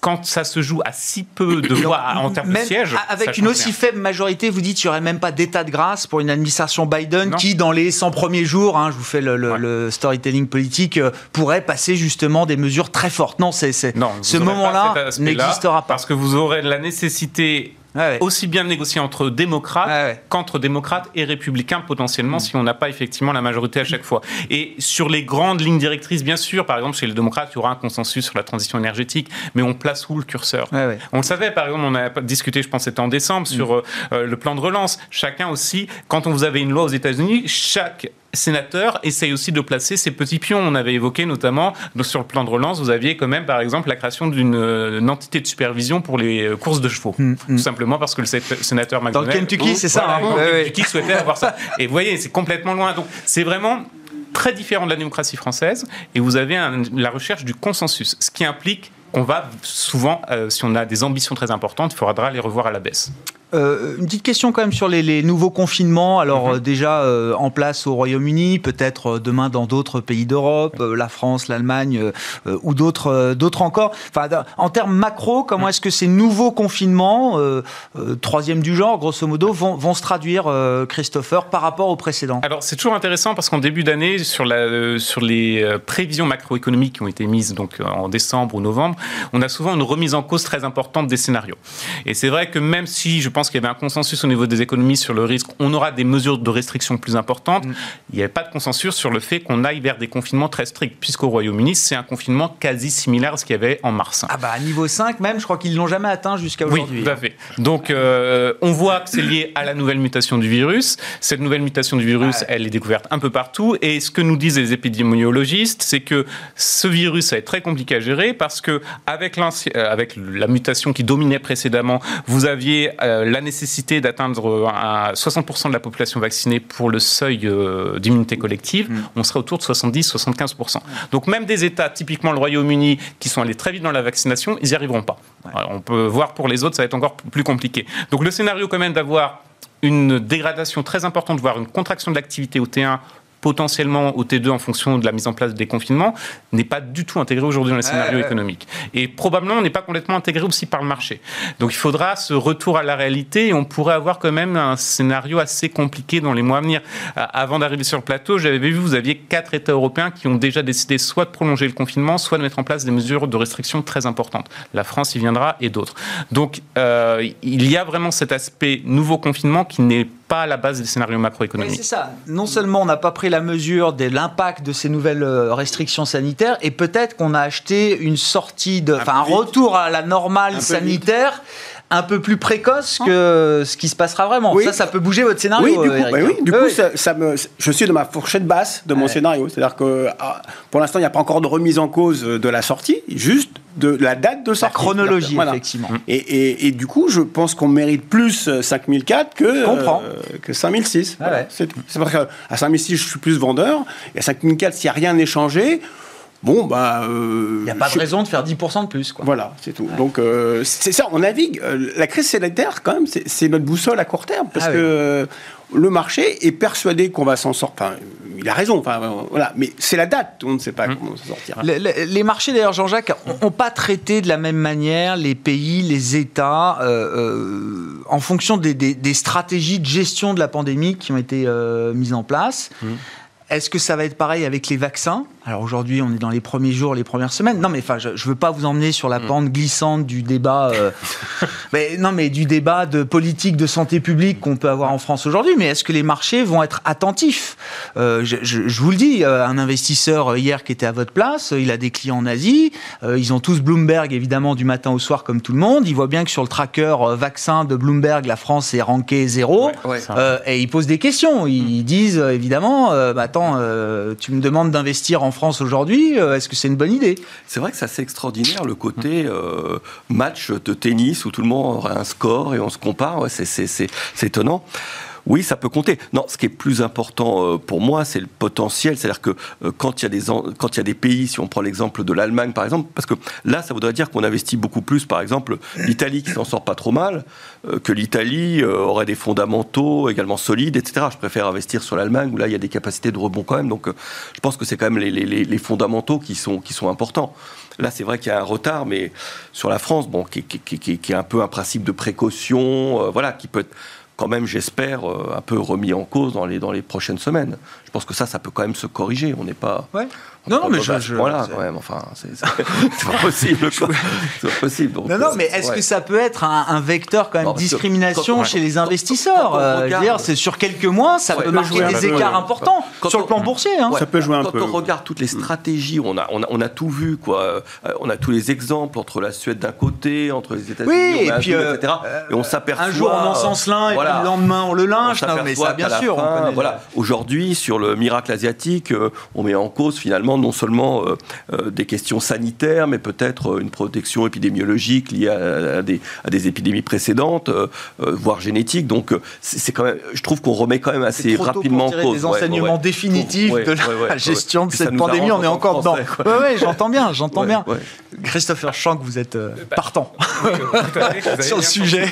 quand ça se joue à si peu de voix en termes de sièges. Avec une aussi faible majorité, vous dites qu'il n'y aurait même pas d'état de grâce pour une administration Biden qui, dans les 100 premiers jours, hein, je vous fais le, storytelling politique, euh, pourrait passer justement des mesures très fortes. Non, c'est, ce moment-là n'existera pas. Parce que vous aurez la nécessité aussi bien négocier entre démocrates qu'entre démocrates et républicains potentiellement mm. si on n'a pas effectivement la majorité à chaque fois. Et sur les grandes lignes directrices, bien sûr, par exemple chez les démocrates, il y aura un consensus sur la transition énergétique, mais on place où le curseur? On le savait, par exemple, on a discuté, je pense c'était en décembre, sur mm. euh, le plan de relance. Chacun aussi, quand on vous avait une loi aux États-Unis, chaque sénateur essaye aussi de placer ses petits pions. On avait évoqué notamment sur le plan de relance, vous aviez quand même par exemple la création d'une euh, entité de supervision pour les euh, courses de chevaux. Mm, Tout simplement parce que le sénateur McDonnell... Dans le Kentucky, c'est ça. Hein. Kentucky souhaitait avoir ça. Et vous voyez, c'est complètement loin. Donc c'est vraiment très différent de la démocratie française et vous avez la recherche du consensus, ce qui implique qu'on va souvent, euh, si on a des ambitions très importantes, il faudra les revoir à la baisse. Euh, une petite question quand même sur les, nouveaux confinements. Alors mhm. euh, déjà euh, en place au Royaume-Uni, peut-être demain dans d'autres pays d'Europe, la France, l'Allemagne ou d'autres d'autres encore. Enfin, en termes macro, comment est-ce que ces nouveaux confinements, troisième du genre, grosso modo, vont, vont se traduire, Christopher, par rapport aux précédents Alors c'est toujours intéressant parce qu'en début d'année, sur, la, sur les prévisions macroéconomiques qui ont été mises donc en décembre ou novembre, on a souvent une remise en cause très importante des scénarios. Et c'est vrai que même si je pense qu'il y avait un consensus au niveau des économies sur le risque, on aura des mesures de restriction plus importantes, mm. il n'y avait pas de consensus sur le fait qu'on aille vers des confinements très stricts, puisqu'au Royaume-Uni, c'est un confinement quasi similaire à ce qu'il y avait en mars. Ah bah à niveau 5 même, je crois qu'ils ne l'ont jamais atteint jusqu'à aujourd'hui. Oui, tout à fait. Donc euh, on voit que c'est lié à la nouvelle mutation du virus. Cette nouvelle mutation du virus, elle est découverte un peu partout. Et ce que nous disent les épidémiologistes, c'est que ce virus, ça va être très compliqué à gérer parce que avec, euh, avec la mutation qui dominait précédemment, vous aviez euh, la nécessité d'atteindre 60% de la population vaccinée pour le seuil euh, d'immunité collective. Mm. On serait autour de 70-75%. Donc même des États, typiquement le Royaume-Uni, qui sont allés très vite dans la vaccination, ils n'y arriveront pas. on peut voir pour les autres, ça va être encore plus compliqué. Donc le scénario quand même d'avoir une dégradation très importante, voire une contraction de l'activité au T1 potentiellement au T2 en fonction de la mise en place des confinements, n'est pas du tout intégré aujourd'hui dans les scénarios économiques. Et probablement n'est pas complètement intégré aussi par le marché. Donc il faudra ce retour à la réalité et on pourrait avoir quand même un scénario assez compliqué dans les mois à venir. Avant d'arriver sur le plateau, j'avais vu, vous aviez quatre États européens qui ont déjà décidé soit de prolonger le confinement, soit de mettre en place des mesures de restriction très importantes. La France y viendra et d'autres. Donc euh, il y a vraiment cet aspect nouveau confinement qui n'est pas à la base des scénarios macroéconomiques. C'est ça. Non seulement on n'a pas pris la mesure de l'impact de ces nouvelles euh, restrictions sanitaires, et peut-être qu'on a acheté une sortie de, enfin un, retour à la normale sanitaire un peu plus précoce que ce qui se passera vraiment. Ça, ça peut bouger votre scénario. Oui, du coup, oui, du coup ça, me, je suis de ma fourchette basse de mon scénario. C'est-à-dire que ah, pour l'instant, il n'y a pas encore de remise en cause de la sortie, juste de la date de sortie. La chronologie, effectivement. Et, et, du coup, je pense qu'on mérite plus 5004 que, euh, que 5006. Ah C'est parce qu'à 5006, je suis plus vendeur. Et à 5004, s'il n'y a rien échangé, Bon, bah. Il euh, n'y a pas de raison de faire 10% de plus. Quoi. Voilà, c'est tout. Donc, euh, c'est ça, on navigue. Euh, la crise sanitaire, quand même, c'est notre boussole à court terme. Parce ah que le marché est persuadé qu'on va s'en sortir. Enfin, il a raison, enfin, voilà. Mais c'est la date, on ne sait pas mmh. comment s'en sortira. Les, marchés, d'ailleurs, Jean-Jacques, n'ont pas traité de la même manière les pays, les États, en fonction des, stratégies de gestion de la pandémie qui ont été mises en place. Mmh. Est-ce que ça va être pareil avec les vaccins? Alors aujourd'hui, on est dans les premiers jours, les premières semaines. Non, mais enfin, je, ne veux pas vous emmener sur la mm. pente glissante du débat. Euh, mais non, mais du débat de politique de santé publique qu'on peut avoir en France aujourd'hui. Mais est-ce que les marchés vont être attentifs? Euh, je, vous le dis, euh, un investisseur hier qui était à votre place, il a des clients en Asie. ils ont tous Bloomberg évidemment du matin au soir comme tout le monde. Il voit bien que sur le tracker vaccin de Bloomberg, la France est rankée zéro. et ils posent des questions. Ils, disent évidemment, bah, attends, tu me demandes d'investir en France aujourd'hui, euh, est-ce que c'est une bonne idée? C'est vrai que c'est assez extraordinaire le côté euh, match de tennis où tout le monde aurait un score et on se compare. c'est étonnant. Oui, ça peut compter. Non, ce qui est plus important euh, pour moi, c'est le potentiel. C'est-à-dire que euh, quand il y a des quand il y a des pays, si on prend l'exemple de l'Allemagne par exemple, parce que là, ça voudrait dire qu'on investit beaucoup plus. Par exemple, l'Italie qui s'en sort pas trop mal, euh, que l'Italie aurait des fondamentaux également solides, etc. Je préfère investir sur l'Allemagne où là, il y a des capacités de rebond quand même. Donc, je pense que c'est quand même les, fondamentaux qui sont qui sont importants. Là, c'est vrai qu'il y a un retard, mais sur la France, bon, qui, qui, est un peu un principe de précaution, voilà, qui peut être quand même, j'espère, euh, un peu remis en cause dans les, dans les prochaines semaines. Je pense que ça, ça peut quand même se corriger. On n'est pas. Ouais. Non, mais je, voilà, quand même. Enfin, c'est pas possible. C'est pas possible. non, non, mais est-ce que ça peut être un, vecteur quand même de discrimination chez les investisseurs euh, c'est sur quelques mois, ça peut marquer des écarts importants sur le plan boursier. Hein. ça peut jouer un peu. Quand on regarde toutes les stratégies, on a, on a, on a tout vu, quoi. Euh, on a tous les exemples entre la Suède d'un côté, entre les États-Unis, oui, et puis, etc. Et on s'aperçoit. Un jour on en sens l'un et le lendemain on le linge. Non, mais ça, bien sûr. voilà. Aujourd'hui, sur le miracle asiatique, euh, on met en cause finalement non seulement euh, euh, des questions sanitaires, mais peut-être une protection épidémiologique liée à, des, à des, épidémies précédentes, voire génétiques. Donc, c'est quand même, je trouve qu'on remet quand même assez rapidement en cause. Des enseignements définitifs de la gestion de cette pandémie, on est encore dedans. Oui, j'entends bien, j'entends bien. Christopher, que vous êtes partant sur le sujet.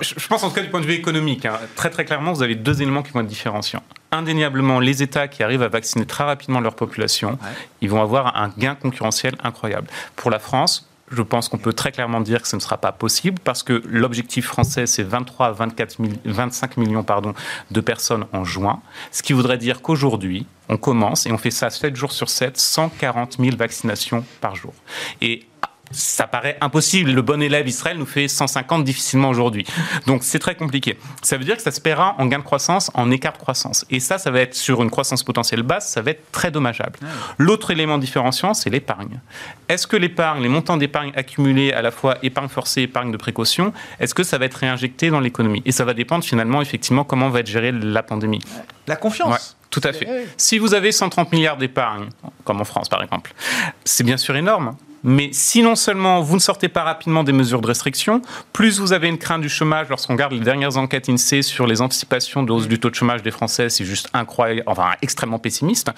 je pense en tout cas du point de vue économique, hein, très très clairement, vous avez deux éléments qui vont être différenciants. Indéniablement, les États qui arrivent à vacciner très rapidement leur population, ils vont avoir un gain concurrentiel incroyable. Pour la France, je pense qu'on peut très clairement dire que ce ne sera pas possible parce que l'objectif français, c'est 23 à 24 25 millions pardon, de personnes en juin. Ce qui voudrait dire qu'aujourd'hui, on commence et on fait ça 7 jours sur 7, 140 000 vaccinations par jour. Et ça paraît impossible. Le bon élève Israël nous fait 150 difficilement aujourd'hui. Donc c'est très compliqué. Ça veut dire que ça se paiera en gain de croissance, en écart de croissance. Et ça, ça va être sur une croissance potentielle basse, ça va être très dommageable. Ah L'autre élément différenciant, c'est l'épargne. Est-ce que l'épargne, les montants d'épargne accumulés à la fois épargne forcée, épargne de précaution, est-ce que ça va être réinjecté dans l'économie? Et ça va dépendre finalement effectivement comment va être gérée la pandémie. La confiance. Tout à fait. Si vous avez 130 milliards d'épargne, comme en France par exemple, c'est bien sûr énorme. Mais si non seulement vous ne sortez pas rapidement des mesures de restriction, plus vous avez une crainte du chômage, lorsqu'on regarde les dernières enquêtes INSEE sur les anticipations de hausse du taux de chômage des Français, c'est juste incroyable, enfin extrêmement pessimiste.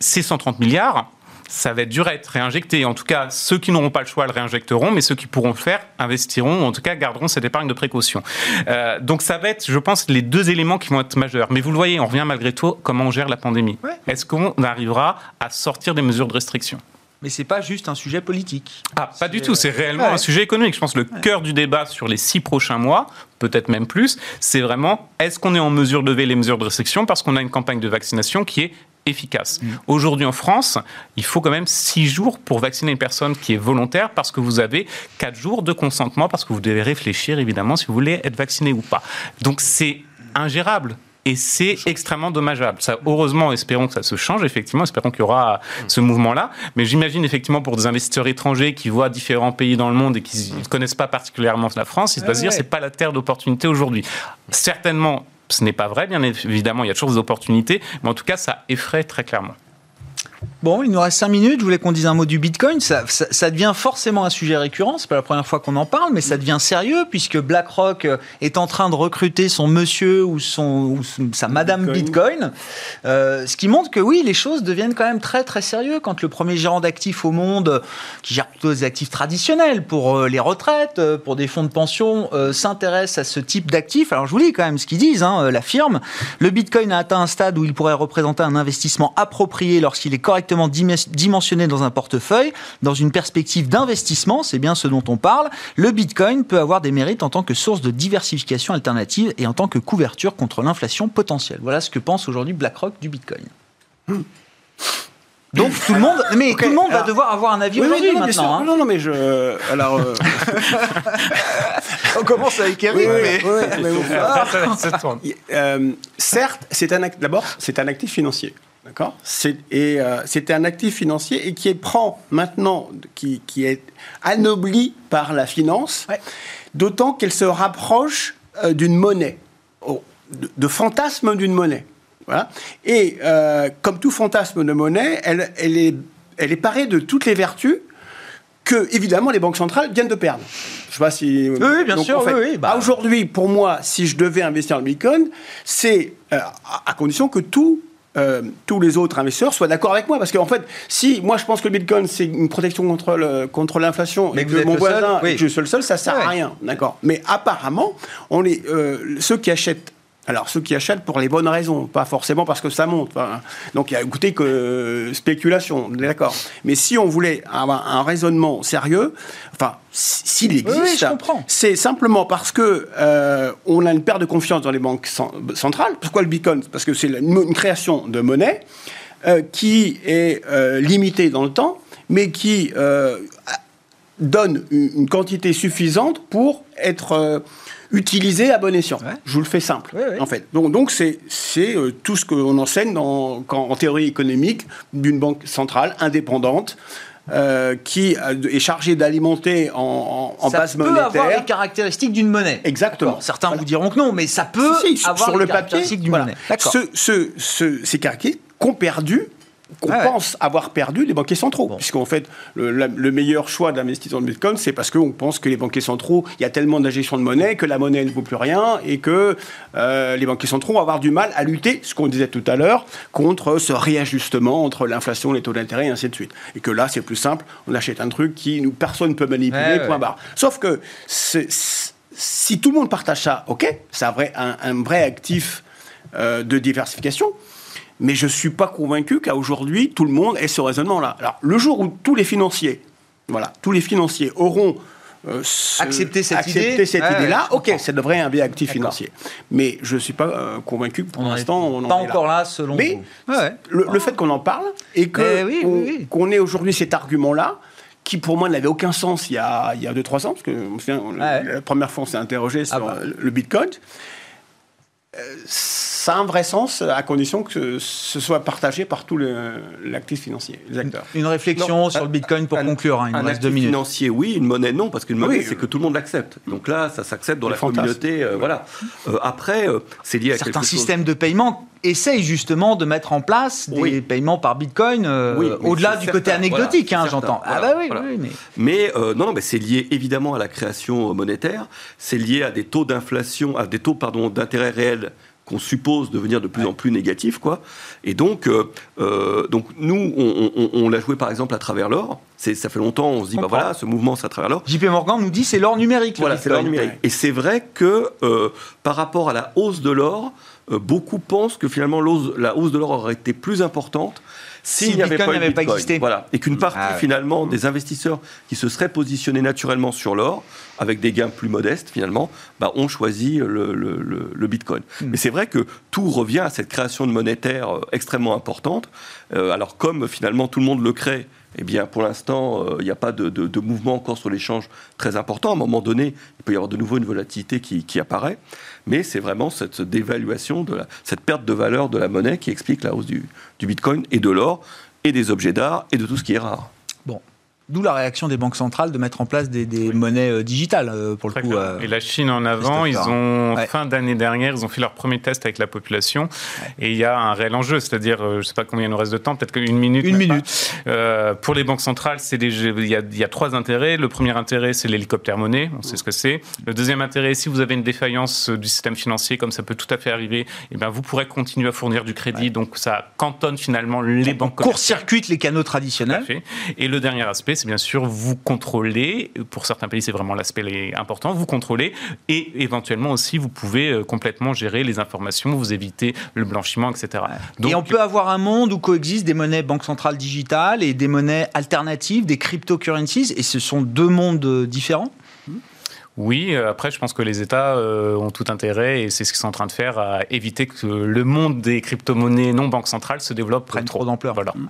Ces 130 milliards, ça va être dur à être réinjecté. En tout cas, ceux qui n'auront pas le choix le réinjecteront, mais ceux qui pourront le faire investiront, ou en tout cas garderont cette épargne de précaution. Euh, donc ça va être, je pense, les deux éléments qui vont être majeurs. Mais vous le voyez, on revient malgré tout comment on gère la pandémie. Est-ce qu'on arrivera à sortir des mesures de restriction? Mais c'est pas juste un sujet politique. Ah, pas du tout, c'est réellement un sujet économique. Je pense que le cœur du débat sur les six prochains mois, peut-être même plus, c'est vraiment est-ce qu'on est en mesure de lever les mesures de restriction parce qu'on a une campagne de vaccination qui est efficace? Mm. Aujourd'hui en France, il faut quand même six jours pour vacciner une personne qui est volontaire parce que vous avez quatre jours de consentement parce que vous devez réfléchir évidemment si vous voulez être vacciné ou pas. Donc c'est ingérable. Et c'est extrêmement dommageable. Ça, heureusement, espérons que ça se change, effectivement, espérons qu'il y aura ce mouvement-là. Mais j'imagine, effectivement, pour des investisseurs étrangers qui voient différents pays dans le monde et qui ne connaissent pas particulièrement la France, ils se doivent se dire, c'est pas la terre d'opportunité aujourd'hui. Certainement, ce n'est pas vrai, bien évidemment, il y a toujours des opportunités, mais en tout cas, ça effraie très clairement. Bon, il nous reste 5 minutes. Je voulais qu'on dise un mot du Bitcoin. Ça, ça, devient forcément un sujet récurrent. C'est pas la première fois qu'on en parle, mais ça devient sérieux puisque BlackRock euh, est en train de recruter son monsieur ou, son, sa madame Bitcoin. Euh, ce qui montre que oui, les choses deviennent quand même très très sérieux quand le premier gérant d'actifs au monde, qui gère plutôt des actifs traditionnels pour euh, les retraites, pour des fonds de pension, s'intéresse à ce type d'actifs. Alors je vous lis quand même ce qu'ils disent, hein, la firme. Le Bitcoin a atteint un stade où il pourrait représenter un investissement approprié lorsqu'il est correctement dimensionné dans un portefeuille, dans une perspective d'investissement, c'est bien ce dont on parle, le Bitcoin peut avoir des mérites en tant que source de diversification alternative et en tant que couverture contre l'inflation potentielle. Voilà ce que pense aujourd'hui BlackRock du Bitcoin. Hmm. Donc tout le monde, mais tout le monde va devoir avoir un avis aujourd'hui maintenant. Hein. Non, non, mais je. Alors. Euh, On commence avec Eric. mais... Euh, certes, c'est un d'abord, c'est un actif financier. D'accord Et euh, c'était un actif financier et qui prend maintenant, qui, est anobli par la finance, d'autant qu'elle se rapproche euh, d'une monnaie, oh, de, fantasme d'une monnaie. Voilà. Et euh, comme tout fantasme de monnaie, elle, elle, est, elle est parée de toutes les vertus que, évidemment, les banques centrales viennent de perdre. Je sais pas si. Oui, bien sûr. oui, bah. Aujourd'hui, pour moi, si je devais investir en Bitcoin, c'est à condition que tout euh, tous les autres investisseurs soient d'accord avec moi. Parce qu'en fait, si moi je pense que le Bitcoin c'est une protection contre, contre l'inflation et que, mon voisin seul, je suis le seul, ça sert à rien. D'accord. Mais apparemment, on euh, ceux qui achètent alors, ceux qui achètent pour les bonnes raisons, pas forcément parce que ça monte. donc, il y a écoutez que spéculation, d'accord. Mais si on voulait avoir un raisonnement sérieux, enfin, s'il existe, c'est simplement parce que euh, on a une perte de confiance dans les banques centrales. Pourquoi le Bitcoin? Parce que c'est une, création de monnaie euh, qui est euh, limitée dans le temps, mais qui donne une, quantité suffisante pour être utiliser à bon escient. Je vous le fais simple, en fait. Donc, donc c'est, c'est euh, tout ce qu'on enseigne dans, en théorie économique d'une banque centrale indépendante euh, qui est chargé d'alimenter en, en, base monétaire. Ça peut avoir les caractéristiques d'une monnaie. Exactement. certains vous diront que non, mais ça peut avoir sur les le caractéristiques d'une monnaie. Ce, ce, ce, ces caractéristiques qu'ont perdu qu'on ah pense avoir perdu les banquiers centraux. Puisqu'en fait, le, meilleur choix d'investissement de Bitcoin, c'est parce qu'on pense que les banquiers centraux, il y a tellement d'injection de monnaie que la monnaie ne vaut plus rien et que euh, les banquiers centraux vont avoir du mal à lutter, ce qu'on disait tout à l'heure, contre ce réajustement entre l'inflation, les taux d'intérêt et ainsi de suite. Et que là, c'est plus simple, on achète un truc qui nous, personne ne peut manipuler, point barre. Sauf que si tout le monde partage ça, ok, c'est un vrai, un, vrai actif euh, de diversification mais je ne suis pas convaincu qu'à aujourd'hui, tout le monde ait ce raisonnement-là. Alors, le jour où tous les financiers, voilà, tous les financiers auront euh, accepté cette idée, cette idée-là, ok, ça devrait être un biais actif financier. Mais je ne suis pas euh, convaincu pour l'instant. On pas encore là, selon Mais vous. Le, fait qu'on en parle et eh qu'on ait aujourd'hui cet argument-là, qui pour moi n'avait aucun sens il y a 2-3 ans, parce que la première fois on s'est interrogé ah sur bah. le Bitcoin. Euh, ça a un vrai sens à condition que ce soit partagé par tous l'actif financier, les acteurs. Une réflexion sur le Bitcoin pour conclure, hein, il un reste deux minutes. financier, oui, une monnaie, non, parce qu'une monnaie, c'est que tout le monde l'accepte. Donc là, ça s'accepte dans la communauté. Euh, voilà. Euh, après, c'est lié à certains systèmes de paiement essayent justement de mettre en place des paiements par Bitcoin au-delà du côté anecdotique, hein, j'entends. ah bah oui, mais, mais non, mais c'est lié évidemment à la création monétaire, c'est lié à des taux d'inflation, à des taux pardon d'intérêt réel qu'on suppose devenir de plus en plus négatif, quoi. Et donc, euh, euh, donc nous, on, l'a joué par exemple à travers l'or. C'est, ça fait longtemps, on se dit, bah voilà, ce mouvement, c'est à travers l'or. JP Morgan nous dit, c'est l'or numérique. Voilà, c'est l'or numérique. Et c'est vrai que euh, par rapport à la hausse de l'or, beaucoup pensent que finalement la hausse de l'or aurait été plus importante s'il n'y avait pas, existé. Voilà. Et qu'une partie ah finalement des investisseurs qui se seraient positionnés naturellement sur l'or, avec des gains plus modestes finalement, bah, ont choisi le, Bitcoin. Hmm. Mais c'est vrai que tout revient à cette création de monétaire euh, extrêmement importante. Euh, alors comme finalement tout le monde le crée, eh bien, pour l'instant, euh, il n'y a pas de, mouvement encore sur l'échange très important. À un moment donné, il peut y avoir de nouveau une volatilité qui, apparaît. Mais c'est vraiment cette dévaluation, de cette perte de valeur de la monnaie qui explique la hausse du, du Bitcoin et de l'or et des objets d'art et de tout ce qui est rare. D'où la réaction des banques centrales de mettre en place des, monnaies euh, digitales, euh, pour le coup. Euh, et la Chine en avant, ils ont, fin d'année dernière, ils ont fait leur premier test avec la population. Et il y a un réel enjeu, c'est-à-dire, je ne sais pas combien il nous reste de temps, peut-être qu'une minute. Une minute. pour les banques centrales, il, y a, il y a trois intérêts. Le premier intérêt, c'est l'hélicoptère monnaie, on sait ce que c'est. Le deuxième intérêt, si vous avez une défaillance du système financier, comme ça peut tout à fait arriver, et eh bien vous pourrez continuer à fournir du crédit. Donc ça cantonne finalement les banques. Court-circuite les canaux traditionnels. Et le dernier aspect, c'est bien sûr vous contrôler. Pour certains pays, c'est vraiment l'aspect important. Vous contrôlez et éventuellement aussi, vous pouvez euh, complètement gérer les informations, vous éviter le blanchiment, etc. et on peut avoir un monde où coexistent des monnaies banque centrale digitales et des monnaies alternatives, des cryptocurrencies, et ce sont deux mondes euh, différents? Oui, euh, après, je pense que les États ont tout intérêt, et c'est ce qu'ils sont en train de faire, à éviter que le monde des crypto-monnaies non banque centrale se développe. Prenne trop d'ampleur. Voilà. Mm.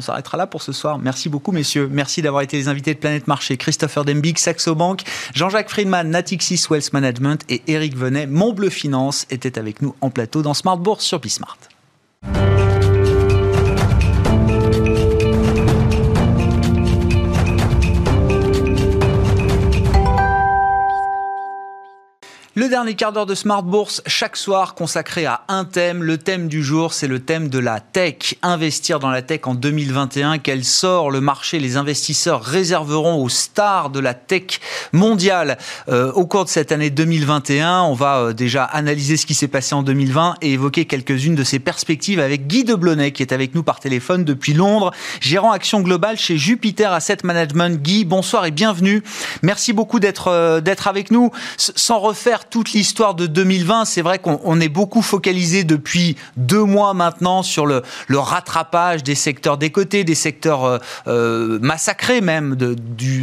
On s'arrêtera là pour ce soir. Merci beaucoup, messieurs. Merci d'avoir été les invités de Planète Marché. Christopher Dembig, Saxo Bank, Jean-Jacques Friedman, Natixis Wealth Management et Eric Venet, Montbleu Finance, étaient avec nous en plateau dans Smart Bourse sur Bismart. Le dernier quart d'heure de Smart Bourse, chaque soir consacré à un thème. Le thème du jour, c'est le thème de la tech. Investir dans la tech en 2021. Quel sort le marché les investisseurs réserveront aux stars de la tech mondiale? Euh, au cours de cette année 2021 On va euh, déjà analyser ce qui s'est passé en 2020 et évoquer quelques-unes de ces perspectives avec Guy Deblonnet qui est avec nous par téléphone depuis Londres, gérant action globale chez Jupiter Asset Management. Guy, bonsoir et bienvenue. Merci beaucoup d'être euh, d'être avec nous. sans refaire toute l'histoire de 2020, c'est vrai qu'on est beaucoup focalisé depuis deux mois maintenant sur le, rattrapage des secteurs des côtés, des secteurs euh, euh, massacrés même, de,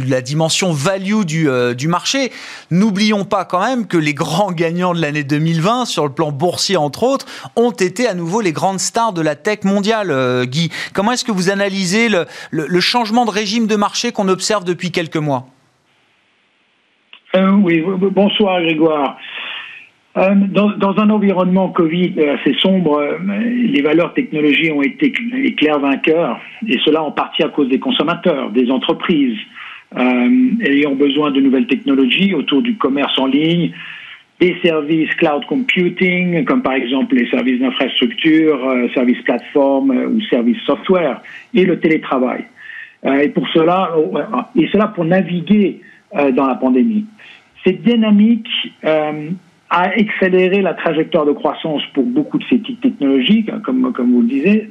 la dimension value euh, du marché. N'oublions pas quand même que les grands gagnants de l'année 2020, sur le plan boursier entre autres, ont été à nouveau les grandes stars de la tech mondiale. Guy, comment est-ce que vous analysez le changement de régime de marché qu'on observe depuis quelques mois? Euh, oui, bonsoir Grégoire. euh, dans, un environnement Covid assez sombre, euh, les valeurs technologiques ont été les clairs vainqueurs, et cela en partie à cause des consommateurs, des entreprises, ayant besoin de nouvelles technologies autour du commerce en ligne, des services cloud computing, comme par exemple les services d'infrastructure, services plateforme ou services software, et le télétravail. et pour cela, et cela pour naviguer dans la pandémie. Cette dynamique a accéléré la trajectoire de croissance pour beaucoup de ces titres technologiques, hein, comme, comme vous le disiez,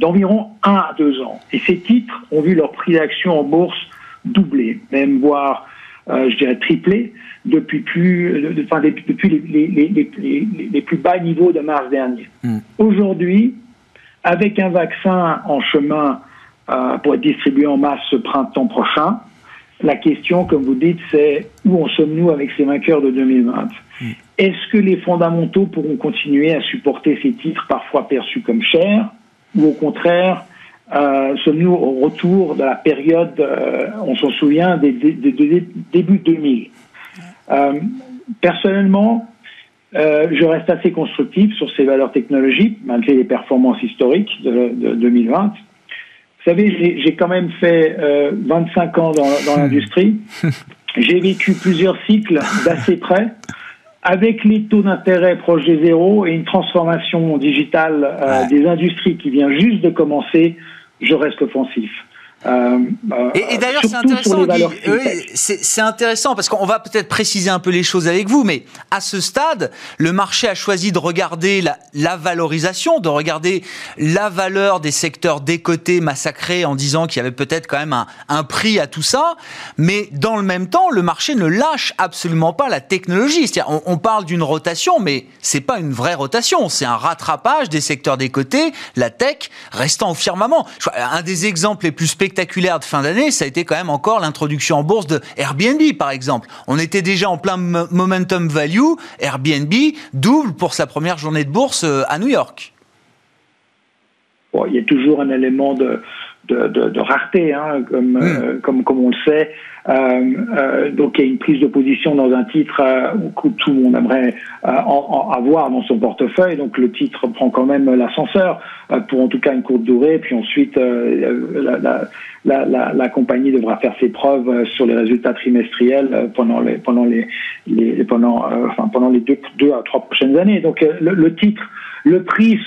d'environ 1 à 2 ans. Et ces titres ont vu leur prix d'action en bourse doubler, même voire, euh, je dirais, tripler, depuis, plus, enfin, depuis les, les, les, les, plus bas niveaux de mars dernier. Hmm. Aujourd'hui, avec un vaccin en chemin euh, pour être distribué en masse ce printemps prochain, la question, comme vous dites, c'est où en sommes-nous avec ces vainqueurs de 2020 mm. Est-ce que les fondamentaux pourront continuer à supporter ces titres parfois perçus comme chers ou au contraire, euh, sommes-nous au retour de la période, euh, on s'en souvient, des, début 2000 euh, Personnellement, je reste assez constructif sur ces valeurs technologiques, malgré les performances historiques de, de 2020. Vous savez, j'ai quand même fait 25 euh, ans dans, dans l'industrie. J'ai vécu plusieurs cycles d'assez près, avec les taux d'intérêt proches des zéro et une transformation digitale euh, des industries qui vient juste de commencer. Je reste offensif. Euh, euh, et, d'ailleurs, c'est intéressant, c'est intéressant parce qu'on va peut-être préciser un peu les choses avec vous, mais à ce stade, le marché a choisi de regarder la, la valorisation, de regarder la valeur des secteurs décotés, massacrés, en disant qu'il y avait peut-être quand même un, un, prix à tout ça, mais dans le même temps, le marché ne lâche absolument pas la technologie. C'est-à-dire, on, on, parle d'une rotation, mais c'est pas une vraie rotation, c'est un rattrapage des secteurs décotés, la tech restant au firmament. Un des exemples les plus spectaculaires spectaculaire de fin d'année, ça a été quand même encore l'introduction en bourse de Airbnb, par exemple. On était déjà en plein momentum value. Airbnb double pour sa première journée de bourse euh, à New York. il y a toujours un élément de, de, rareté, hein, comme, hmm. euh, comme, comme on le sait. Euh, euh, donc il y a une prise de position dans un titre euh, que tout le monde aimerait en, avoir dans son portefeuille. Donc le titre prend quand même l'ascenseur pour en tout cas une courte durée. Puis ensuite, la, compagnie devra faire ses preuves sur les résultats trimestriels pendant les deux, à trois prochaines années. Donc le titre le prix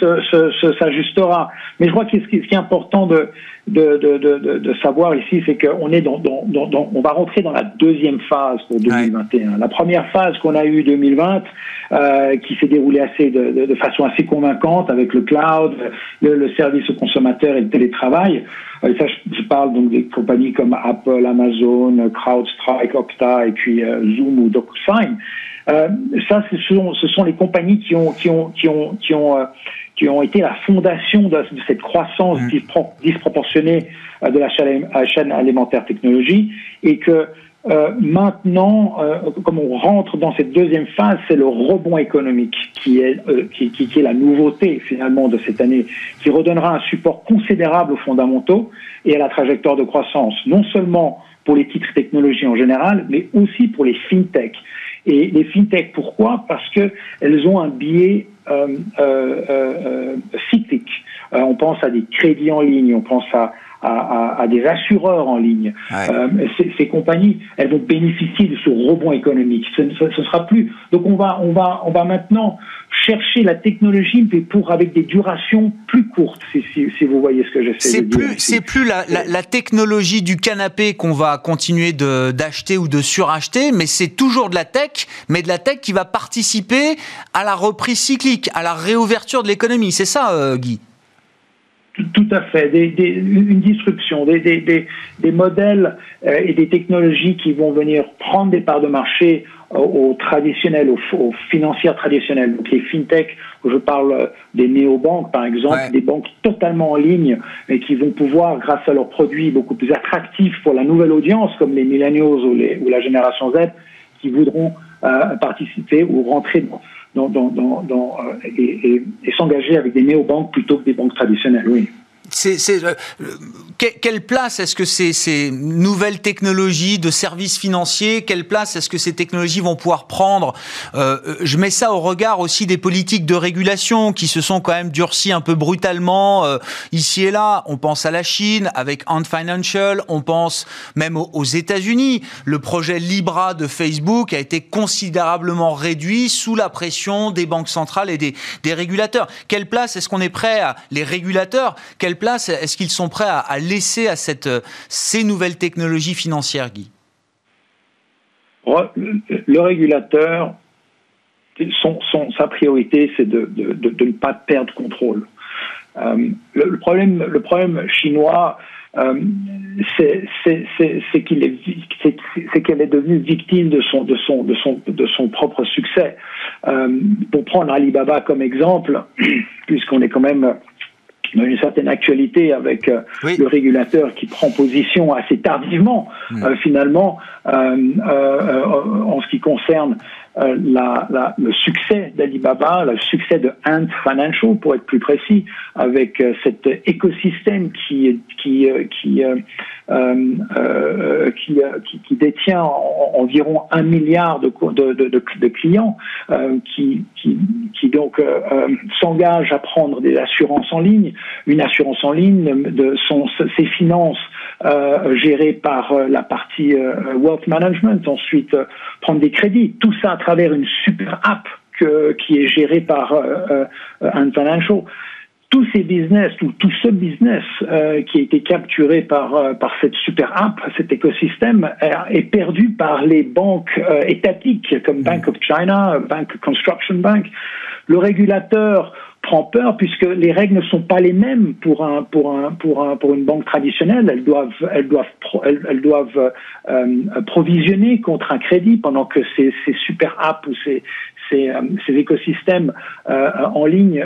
s'ajustera. Mais je crois que ce qui, est important de, de, de, de savoir ici, c'est qu'on est dans, dans, dans, on va rentrer dans la deuxième phase pour 2021. La première phase qu'on a eue 2020, euh, qui s'est déroulée assez de, de, façon assez convaincante avec le cloud, le, service aux consommateurs et le télétravail. Euh, ça, je, parle donc des compagnies comme Apple, Amazon, CrowdStrike, Okta et puis euh, Zoom ou DocuSign. Euh, ça, ce sont, ce sont les compagnies qui ont, qui ont, qui ont, qui ont, euh, qui ont été la fondation de, cette croissance mmh. disproportionnée euh, de la chaîne, alimentaire technologie et que euh, maintenant, euh, comme on rentre dans cette deuxième phase, c'est le rebond économique qui est, qui, qui, qui, est la nouveauté finalement de cette année, qui redonnera un support considérable aux fondamentaux et à la trajectoire de croissance, non seulement pour les titres technologie en général, mais aussi pour les fintechs. Et les fintechs, pourquoi? Parce qu'elles ont un biais euh, euh, euh, cyclique. on pense à des crédits en ligne, on pense à, à, à, des assureurs en ligne. Euh, ces, ces, compagnies, elles vont bénéficier de ce rebond économique. Ce ne sera plus. Donc on va, on va, on va maintenant chercher la technologie, mais pour avec des durations plus courtes, si, si, si vous voyez ce que j'essaie de dire. C'est plus la, la, la, technologie du canapé qu'on va continuer d'acheter ou de suracheter, mais c'est toujours de la tech, mais de la tech qui va participer à la reprise cyclique, à la réouverture de l'économie. C'est ça, euh, Guy? Tout à fait, des, des, une disruption, des, des modèles euh, et des technologies qui vont venir prendre des parts de marché aux, traditionnels, aux, financières traditionnelles, donc les fintech, je parle euh, des néobanques par exemple, des banques totalement en ligne, mais qui vont pouvoir, grâce à leurs produits beaucoup plus attractifs pour la nouvelle audience, comme les millennials ou, les, ou la génération Z, qui voudront euh, participer ou rentrer dans dans, dans, dans, euh, et, et, s'engager avec des néobanques plutôt que des banques traditionnelles, oui. Quelle place est-ce que ces, nouvelles technologies de services financiers, quelle place est-ce que ces technologies vont pouvoir prendre Je mets ça au regard aussi des politiques de régulation qui se sont quand même durcies un peu brutalement ici et là. On pense à la Chine avec Ant Financial, on pense même aux États-Unis. Le projet Libra de Facebook a été considérablement réduit sous la pression des banques centrales et des, des régulateurs. Quelle place est-ce qu'on est prêt à les régulateurs Quelle place est-ce qu'ils sont prêts à, laisser à cette, ces nouvelles technologies financières, Guy? Le régulateur, sa priorité, c'est de, ne pas perdre contrôle. Euh, le, problème, le problème chinois, euh, c'est qu'elle est devenue victime de son, propre succès. Euh, pour prendre Alibaba comme exemple, puisqu'on est quand même dans une certaine actualité avec euh, le régulateur qui prend position assez tardivement, mm. euh, finalement, en ce qui concerne euh, la, la, le succès d'Alibaba, le succès de Ant Financial, pour être plus précis, avec euh, cet écosystème qui qui euh, qui qui, qui, qui, détient environ un milliard de, de, de, de clients, qui, qui, qui donc s'engage à prendre des assurances en ligne, une assurance en ligne de son, ses finances euh, gérées par la partie wealth management, ensuite prendre des crédits, tout ça travers une super app qui est gérée par euh, euh Financial. Tous ces business, ou tout ce business euh, qui a été capturé par, euh, par cette super app, cet écosystème, est perdu par les banques étatiques comme Bank of China, Bank Construction Bank. Le régulateur prend peur puisque les règles ne sont pas les mêmes pour un pour un pour un pour une banque traditionnelle. Elles doivent elles doivent elles, doivent euh, provisionner contre un crédit pendant que ces, ces super apps ou ces ces, euh, ces écosystèmes euh, en ligne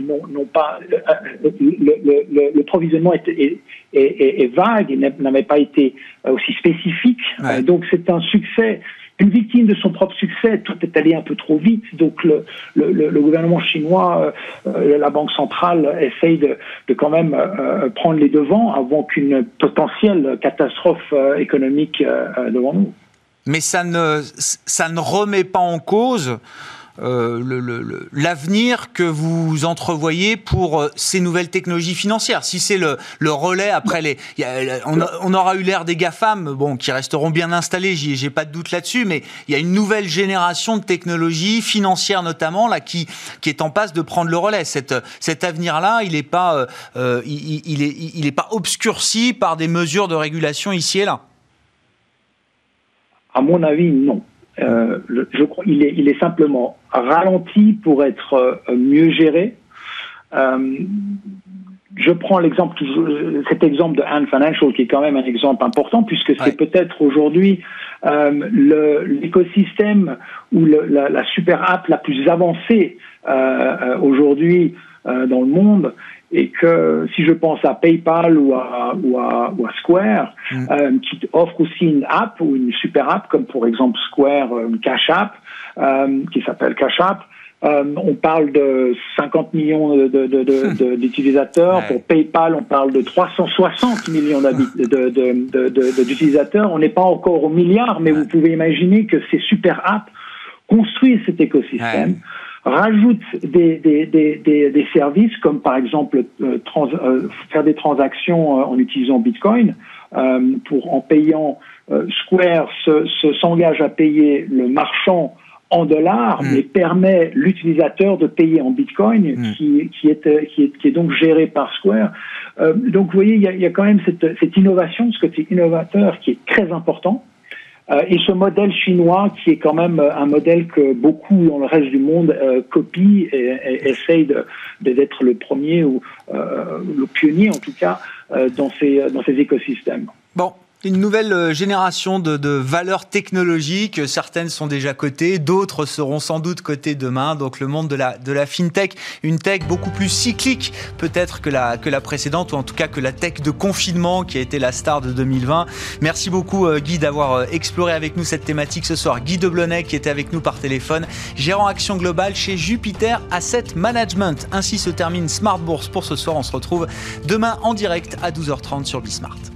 n'ont pas le, le, le, provisionnement est, est, est, est vague et n'avait pas été aussi spécifique. donc c'est un succès une victime de son propre succès. Tout est allé un peu trop vite, donc le, le, le gouvernement chinois, euh, euh, la banque centrale essaye de, de quand même euh, prendre les devants avant qu'une potentielle catastrophe économique devant nous. Mais ça ne, ça ne remet pas en cause euh, l'avenir que vous entrevoyez pour euh, ces nouvelles technologies financières. Si c'est le, relais après les, on, aura eu l'ère des GAFAM, bon, qui resteront bien installés, j'ai pas de doute là-dessus, mais il y a une nouvelle génération de technologies financières notamment là qui qui est en passe de prendre le relais. Cet avenir-là, il n'est pas, euh, il, il, est, il est pas obscurci par des mesures de régulation ici et là. À mon avis, non. Euh, je crois il est, il est simplement ralenti pour être euh, mieux géré. Euh, je prends l'exemple, cet exemple de Ant Financial qui est quand même un exemple important puisque c'est peut-être aujourd'hui euh, l'écosystème ou le, la, la, super app la plus avancée euh, aujourd'hui dans le monde et que si je pense à PayPal ou à, ou à, ou à Square, mm. euh, qui offre aussi une app ou une super app, comme pour exemple Square, euh, une Cash App, euh, qui s'appelle Cash App, euh, on parle de 50 millions d'utilisateurs. De, de, Pour PayPal, on parle de 360 millions d'utilisateurs. On n'est pas encore au milliard, mais vous pouvez imaginer que ces super apps construisent cet écosystème rajoute des, des, des, des, services comme par exemple euh, trans, euh, faire des transactions euh, en utilisant Bitcoin. pour en payant Square s'engage à payer le marchand en dollars, mm. mais permet l'utilisateur de payer en Bitcoin, mm. qui, qui, est, qui, est, qui est donc géré par Square. donc vous voyez, il y a, y a quand même cette, cette innovation, ce côté innovateur qui est très important. Euh, et ce modèle chinois, qui est quand même euh, un modèle que beaucoup dans le reste du monde euh, copient et, et essayent d'être le premier ou le pionnier en tout cas dans ces, dans ces écosystèmes. Bon, Une nouvelle euh, génération de, valeurs technologiques, certaines sont déjà cotées, d'autres seront sans doute cotées demain. Donc le monde de la, fintech, une tech beaucoup plus cyclique peut-être que la, que la précédente, ou en tout cas que la tech de confinement qui a été la star de 2020. Merci beaucoup euh, Guy d'avoir euh, exploré avec nous cette thématique ce soir. Guy Deblonet qui était avec nous par téléphone, gérant action globale chez Jupiter Asset Management. Ainsi se termine Smart Bourse pour ce soir. On se retrouve demain en direct à 12h30 sur Bismart.